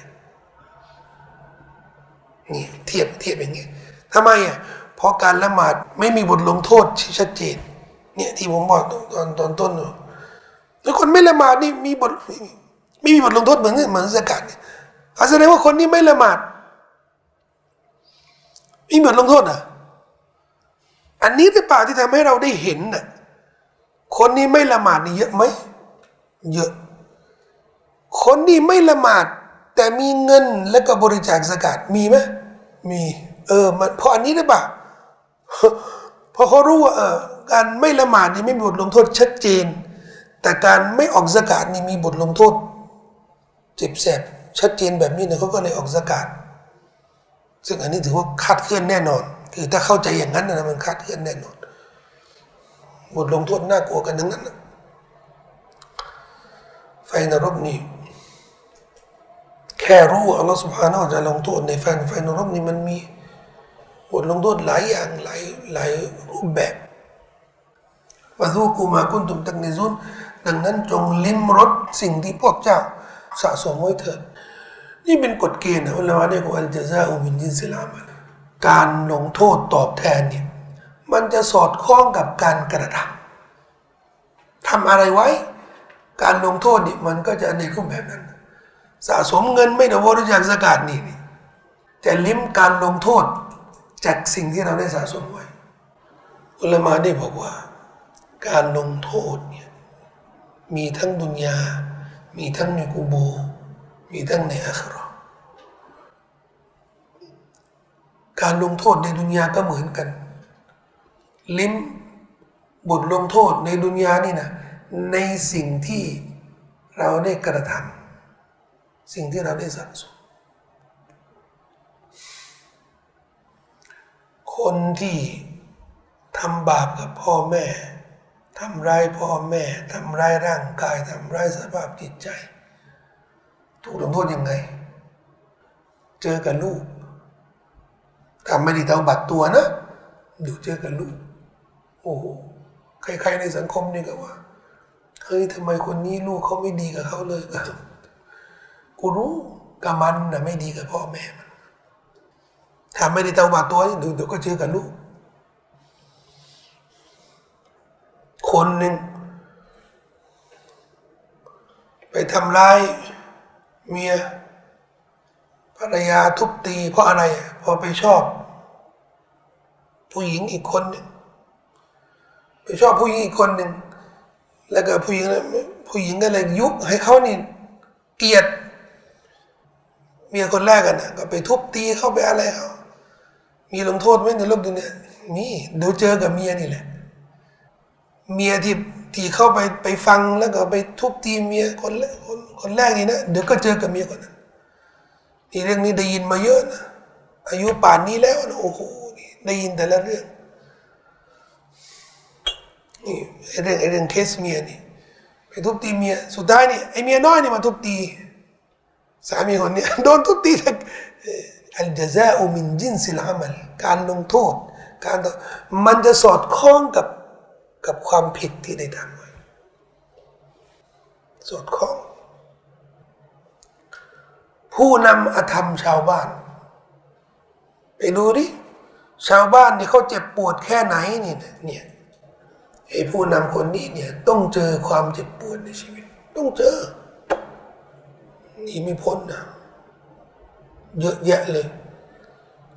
นี่เทียบเทียบอย่างนี้ทำไมอะเพราะการละหมาดไม่มีบทลงโทษที่ชัดเจน เนี่ยที่ผมบอกตอนตอนต้นแล้วคนไม่ละหมาดนี่มีบทไม่มีบทลงโทษเหมือนเหมือนสกัดเนี่ยแสดงว่าคนนี้ไม่ละหมาดมีบทลงโทษอะอันนี้หรือเปล่าที่ทำให้เราได้เห็นน่ะคนนี้ไม่ละหมาดนี่เยอะไหม เยอะ คนนี้ไม่ละหมาด แต่มีเงินแล้วก็บริจาคสกัดมีไหมมี เออ มันเพราะอันนี้หรือเปล่าพราะเขารู้ว่าเออการไม่ละหมาดนี่ไม่มีบทลงโทษชัดเจน แต่การไม่ออกสกัดนี่มีบทลงโทษเจ็บแสบชัดเจนแบบนี้เนี่ยเขาก็เลยออกสกัดซึ่งอันนี้ถือว่าคาดเคลื่อนแน่นอน คือถ้าเข้าใจอย่างนั้นนะมันคาดเคลื่อนแน่นอนบทลงโทษน่ากลัวกันทั้งนั้นนะ ไฟนรกนี่แค่รู้อัลลอฮฺสุบฮานาจะลงโทษในไฟไฟนรกนี่มันมีบทลงโทษหลายอย่างหลายหลายรูปแบบวะซูกูมาคุณตุมตักนิซุนดังนั้นจงลิ้มรสสิ่งที่พวกเจ้าสะสมไว้เถิด นี่เป็นกฎเกณฑ์นะอุลามะเนี่ยของอัลจาซาอุมินจินซิลามันการลงโทษตอบแทนเนี่ยมันจะสอดคล้องกับการกระทำทำอะไรไว้ การลงโทษนี่มันก็จะในรูปแบบนั้น สะสมเงินไม่ได้บริจาคสกาดนี่นี่จะลิ้มการลงโทษจากสิ่งที่เราได้สะสมไว้อุลมาได้บอกว่า การลงโทษเนี่ยมีทั้งดุนยา มีทั้งในกูโบ มีทั้งในอัคราการลงโทษในดุนยาก็เหมือนกัน ลิ้มบทลงโทษในดุนยานี่นะ ในสิ่งที่เราได้กระทำสิ่งที่เราได้สะสมคนที่ทำบาปกับพ่อแม่ทำร้ายพ่อแม่ทำร้ายร่างกายทำร้ายสภาพจิตใจ ถูกลงโทษยังไง เจอกับลูกทำไม่ได้เตาบัตรตัวนะดูเจอกับลูกโอ้โหใครๆในสังคมนี่ก็ว่า เฮ้ยทำไมคนนี้ลูกเขาไม่ดีกับเขาเลยกูรู้กับมันนะไม่ดีกับพ่อแม่มันถ้าไม่ได้เตาบาตัวนี่เดี๋ยวก็เจอกับลูก คนหนึ่งไปทำร้ายเมียภรรยาทุบตี เพราะอะไรเพราะไปชอบ ผู้หญิงอีกคนหนึ่งไปชอบผู้หญิงอีกคนหนึ่ง แล้วก็ผู้หญิงผู้หญิงก็เลยยุให้เขานี่เกลียดเมียคนแรกกันนะก็ไปทุบตีเข้าไปอะไรเขามีลงโทษไหมในโลกดุนยามีเดี๋ยวเจอกับเมียนี่แหละ เมียที่ที่เข้าไปไปฟังแล้วก็ไปทุบตีเมียคนแรกคนคนแรกนี่นะเดี๋ยวก็เจอกับเมียคนนั้นนี่เรื่องนี้ได้ยินมาเยอะนะอายุป่านนี้แล้วนะโอ้โหได้ยินแต่ละเรื่อง นี่เรื่องไอเรื่องเคสเมียนี่ไปทุบตีเมียสุดท้ายนี่ไอเมียน้อยนี่มาทุบตีสามีคนนี้โดนทุบตีแต่อัลจาซาอุมินจินสิลามัลการลงโทษ การมันจะสอดคล้องกับกับความผิดที่ได้ทำไว้สอดคล้อง ผู้นำอธรรมชาวบ้าน ไปดูดิชาวบ้านนี่เขาเจ็บปวดแค่ไหนนี่เนี่ย ไอ้ผู้นำคนนี้เนี่ยต้องเจอความเจ็บปวดในชีวิต ต้องเจอนี่ไม่พ้นนะเยอะแยะเลย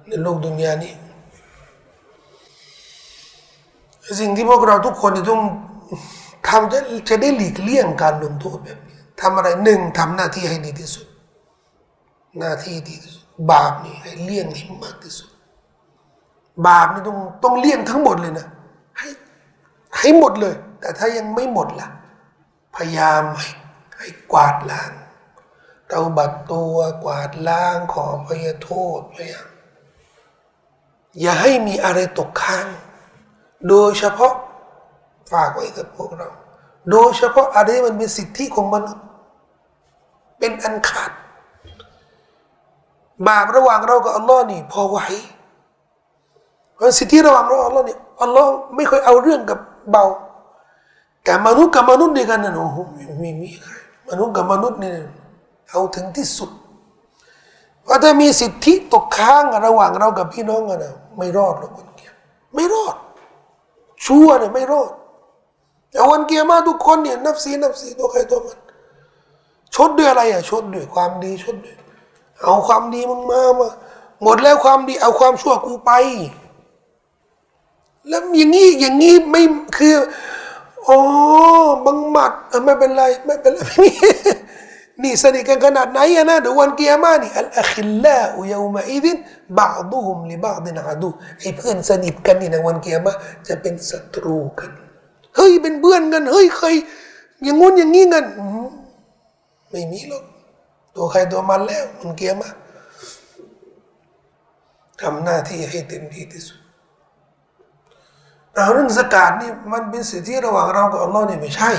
ในโลกดุนยานี้ สิ่งที่พวกเราทุกคนต้องทำจะจะได้หลีกเลี่ยงการลงโทษแบบนี้ทำอะไรหนึ่งทำหน้าที่ให้ดีที่สุด หน้าที่ดีที่สุด บาปนี่ให้เลี่ยงให้มากที่สุด บาปนี่ต้องต้องเลี่ยงทั้งหมดเลยนะให้ ให้หมดเลย แต่ถ้ายังไม่หมดล่ะ พยายามให้ให้กวาดล้างเตาบัดตัวกวาดล้างขอพยโทษพยายามอย่าให้มีอะไรตกค้าง โดยเฉพาะฝากไว้กับพวกเรา โดยเฉพาะอะไรมันเป็นสิทธิของมนุษย์ เป็นอันขาด บาประหว่างเรากับอัลลอฮ์นี่ พอไหวเพราะสิทธิระหว่างเราอัลลอฮ์นี่อัลลอฮ์ไม่เคยเอาเรื่องกับ เบาแต่มนุษย์กับมนุษย์ด้วยกันนะโอ้โหมีมีใครมนุษย์กับมนุษย์นี่ยเอาถึงที่สุดเพราะถ้ามีสิทธิตกค้างระหว่างเรากับพี่น้องกันนะไม่รอดหรอกคนเกียรไม่รอด ชั่วเนี่ยไม่รอดแต่วันเกียร์มาทุกคนเนี่ยนับสีนับสีตัวใครตัวมัน ชดด้วยอะไรอะชดด้วยความดีชดด้วยเอาความดีมึงมามาหมดแล้วความดีเอาความชั่วกูไป แล้วอย่างนี้อย่างนี้ไม่คืออ๋อบังหมัดไม่เป็นไรไม่เป็นไรนี่สนิทกันขนาดไหนอะนะเดี๋ยววันเกียร์มานี่อัลอคิลลาอุยามาอิดินบาดุฮุมลิบาดินอาดูไอ้เพื่อนสนิทกันนี่ในวันเกียร์มาจะเป็นศัตรูกันเฮ้ยเป็นเพื่อนกันเฮ้ยเคยอย่างงู้นอย่างงี้กันไม่มีหรอกตัวใครตัวมันแล้ววันเกียร์มาทำหน้าที่ให้เต็มที่ที่สุด เรื่องสกาดนี่มันเป็นสิทธิระหว่างเรากับอัลลอฮ์เนี่ยไม่ใช่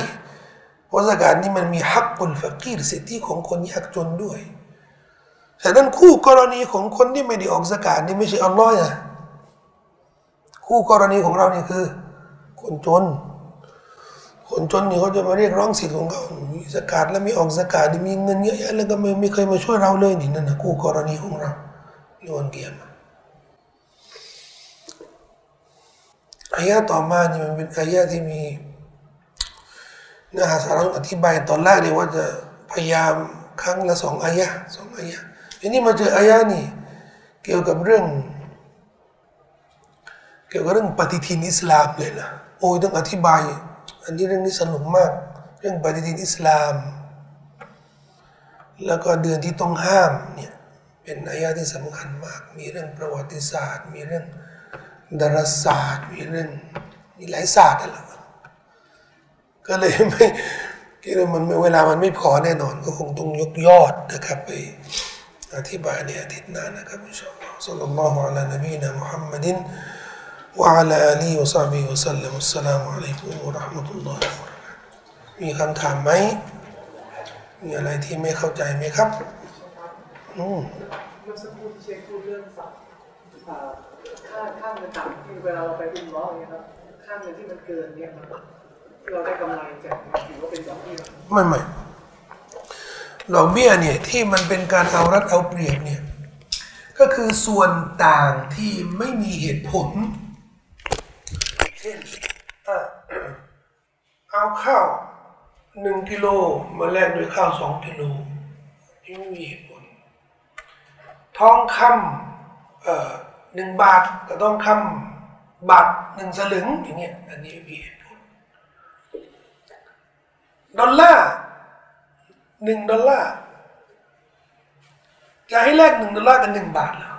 เพราะสกาดนี่มันมีฮักกุลฟะกีรสิทธิของคนยากจนด้วยแต่นั้นคู่กรณีของคนที่ไม่ได้ออกสกาดนี่ไม่ใช่อัลลอฮ์นะคู่กรณีของเราเนี่ยคือ คนจน คนจนนี่เขาจะมาเรียกร้องสิทธิ์ของเขามีสกาดแล้วมีออกสกาดมีเงินเยอะแยะแล้วก็ไม่ไม่เคยมาช่วยเราเลยนี่นั่นนะคู่กรณีของเราในวันเกียรติ อายะต่อมาเนี่ยมันเป็นอายะที่มีเนื้อหาสาระอธิบายตอนแรกเนี่ยว่าจะพยายามครั้งละสองอายะสองอายะทีนี้มาเจออายะนี่เกี่ยวกับเรื่อง เกี่ยวกับเรื่องปฏิทินอิสลามเลยนะโอ้ยต้องอธิบาย อันนี้เรื่องนี้สนุกมาก เรื่องปฏิทินอิสลาม แล้วก็เดือนที่ต้องห้ามเนี่ยเป็นอายะที่สำคัญมาก มีเรื่องประวัติศาสตร์ มีเรื่อง ดาราศาสตร์มีเรื่องมีหลายศาสตร์อะไรก็เลยไม่คิดว่ามันเวลามันไม่พอแน่นอน ก็คงต้องยกยอดนะครับไปอธิบายในอาทิตย์หน้านะครับอินชาอัลลอฮ์สัลลัลลอฮุอะลัยนบีนะมุฮัมมัดิน وعلى آله وصحبه وسلم السلام عليكم ورحمة الله وبركاته มีคำถามไหม มีอะไรที่ไม่เข้าใจไหมครับ อืม เมื่อสักครู่ที่เช็คพูดเรื่องสับค่ าค่าเงินต่ำที่เวลาเราไปอุ้มล้ออย่างเงี้ยครับค่าเงินที่มันเกินเนี่ยครับที่เราได้กำไรจากถือว่าเป็นดอกเบี้ยไม่ไม่ดอกเบี้ยเนี่ยที่มันเป็นการเอารัดเอาเปรียบเนี่ยก็คือส่วนต่างที่ไม่มีเหตุผลเช่นเอาข้าวหนึ่งกิโลมาแลกด้วยข้าวสองกิโลไม่มีเหตุผลทองคำเอ่อ หนึ่งบาทกับทองคำบาทหนึ่งสลึงอย่างเงี้ยอันนี้มีเหตุผลดอลลาร์หนึ่งดอลลาร์จะให้แลกหนึ่งดอลลาร์กับหนึ่งบาทแล้ว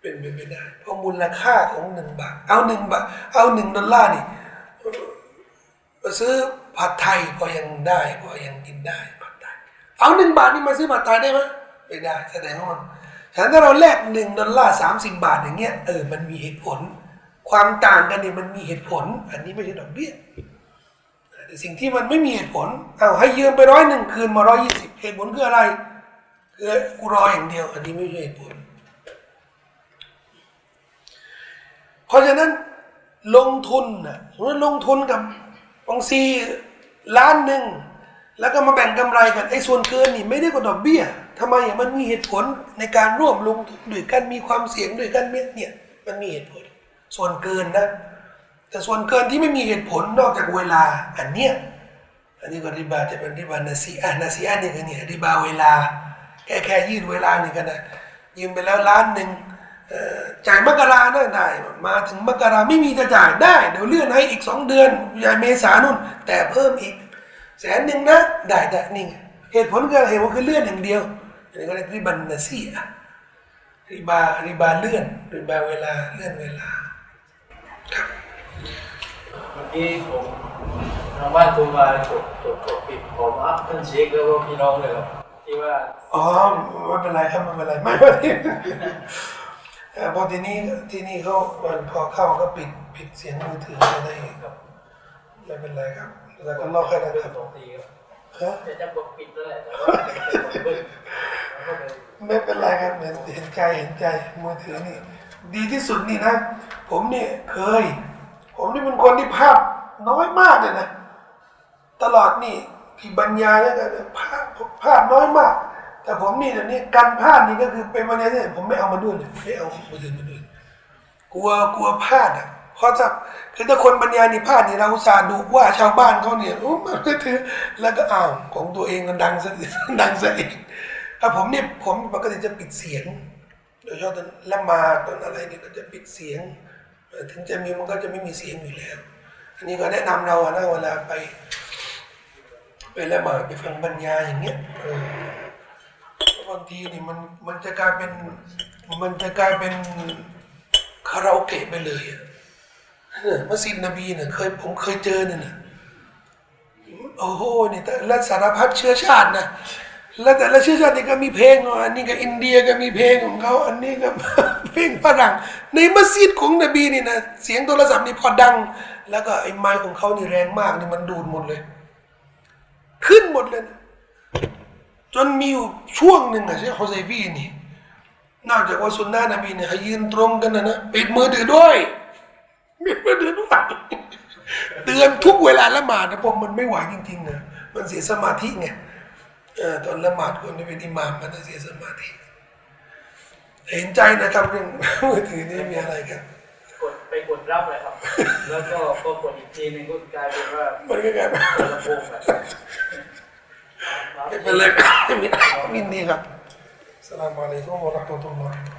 เป็นไปไม่ได้เพราะมูลค่าของหนึ่งบาท เอาหนึ่งบาท เอาหนึ่งดอลลาร์นี่มาซื้อผัดไทยพอยังได้พอยังกินได้ผัดไทยเอาหนึ่งบาทนี่มาซื้อผัดไทยได้ไหมไม่ได้แสดงว่ามัน ฉะนั้นถ้าเราแลกหนึ่งดอลลาร์สามสิบบาทอย่างเงี้ยเออมันมีเหตุผล ความต่างกันเนี่ยมันมีเหตุผล อันนี้ไม่ใช่ดอกเบี้ยแต่สิ่งที่มันไม่มีเหตุผลเอาให้ยืมไปร้อยหนึ่งคืนมาร้อยยี่สิบเหตุผลคืออะไรคือกูรออย่างเดียว อันนี้ไม่ใช่เหตุผล เพราะฉะนั้นลงทุนนะสมมติลงทุนกับบางซีล้านหนึ่งแล้วก็มาแบ่งกำไรกันไอ้ส่วนเกินนี่ไม่ได้กว่าดอกเบี้ย ทำไมอะมันมีเหตุผลในการร่วมลงทุนด้วยกันมีความเสี่ยงด้วยกันเนี่ยมันมีเหตุผล ส่วนเกินนะ แต่ส่วนเกินที่ไม่มีเหตุผลนอกจากเวลาอันเนี้ยอันนี้ก็ริบาจะเป็นริบานาซีอะนาซีอะนี่คือเนี่ยริบาเวลา แค่แค่ยืดเวลานี่กันนะยืมไปแล้วล้านหนึ่งจ่ายมกราน่าได้ มาถึงมกราไม่มีจะจ่ายได้ เดี๋ยวเลื่อนให้อีกสองเดือนยายเมษานุ่น แต่เพิ่มอีกแสนหนึ่งนะ ได้ได้นี่ไงเหตุผลคืออะไรเหตุผลคือเลื่อนอย่างเดียว เรียกริบันนาซีอะริบาริบาเลื่อนริบาเวลาเลื่อนเวลาครับเมื่อกี้ผมทางบ้านโทรมาจดจดจดปิดผมอัพท่านเช็คแล้วก็พี่น้องเลยครับที่ว่าอ๋อไม่เป็นไรครับไม่เป็นไรไม่เป็นไรเอ่อพอทีนี้ที่นี่เขาพอเข้าก็ปิดปิดเสียงมือถือไปได้ครับไม่เป็นไรครับ แล้วก็เล่าแค่นั้นเรื่คอรับงสองทีครับ ฮะจะจะบอกปิดแล้วแหละแต่ว่าเป็นคนเบิ้ลแล้วก็เลยไม่เป็นไรครับเห็นเห็นใจเห็นใจมือถือนี่ ดีที่สุดนี่นะ ผมเนี่ยเคย ผมนี่เป็นคนที่ภาพน้อยมากเลยนะ ตลอดนี่ที่บรรยายแล้วกันภาพภาพน้อยมาก แต่ผมนี่เดี๋ยวนี้การพลาดนี่ก็คือเป็นวันนี้เนี่ยผมไม่เอามาด้วยเลยไม่เอามือถือมาด้วยกลัวกลัวพลาดอะเพ ราะถ้าคือถ้าคนบรรยายนี่พลาดนี่เราอุตส่าห์ดูว่าชาวบ้านเขาเนี่ยโอ้มันไม่ถือแล้วก็อ้าวของตัวเองมันดังซะดังซะเองถ้าผมเนี่ยผมปกติจะปิดเสียง โดยเฉพาะตอนละมาตอนอะไรเนี่ยก็จะปิดเสียง ถึงจะมีมันก็จะไม่มีเสียงอยู่แล้ว อันนี้ก็แนะนำเราอะนะเวลาไปไปละหมาดไปฟังบรรยายอย่างเงี้ยบางทีนี่มันมันจะกลายเป็นมันจะกลายเป็นคาราโอเกะไปเลยอะ เมัสยิดนบีเนี่ยเคยผมเคยเจอเนี่ยนะโอ้โหนี่แต่ละสารพัดเชื้อชาตินะแล้วแต่ละเชื้อชาตินี่ก็มีเพลงอันนี้ก็อินเดียก็มีเพลงของเขาอันนี้ก็เพลงฝรั่ง ในมัสยิดของนบีนี่นะเสียงโทรศัพท์นี่พอดัง แล้วก็ไอ้ไม้ของเขานี่แรงมากนี่มันดูดหมดเลย ขึ้นหมดเลยนะจนมีอยู่ช่วงหนึ่งอะใช่ฮุซัยฟีนี่นอกจากว่าสุนนะนบีเนี่ยยืนตรงกันนะนะปิดมือถือด้วย ปิดมือถือด้วยเตือนทุกเวลาละหมาดนะผมมันไม่ไหวจริงๆนะมันเสียสมาธิไงเออตอนละหมาดคนที่เป็นอิหมามมันจะเสียสมาธิ เห็นใจนะครับเรื่องมือถือนี่มีอะไรครับกดไปกดรับเลยครับ แล้วก็ก็กดอีกทีหนึงก็กลายเป็นว่ามันก็กลายเป็นเปิดลำโพงแบบไม่เป็นไรมินดีครับสลามอะลัยกุมวะเราะห์มะตุลลอฮ์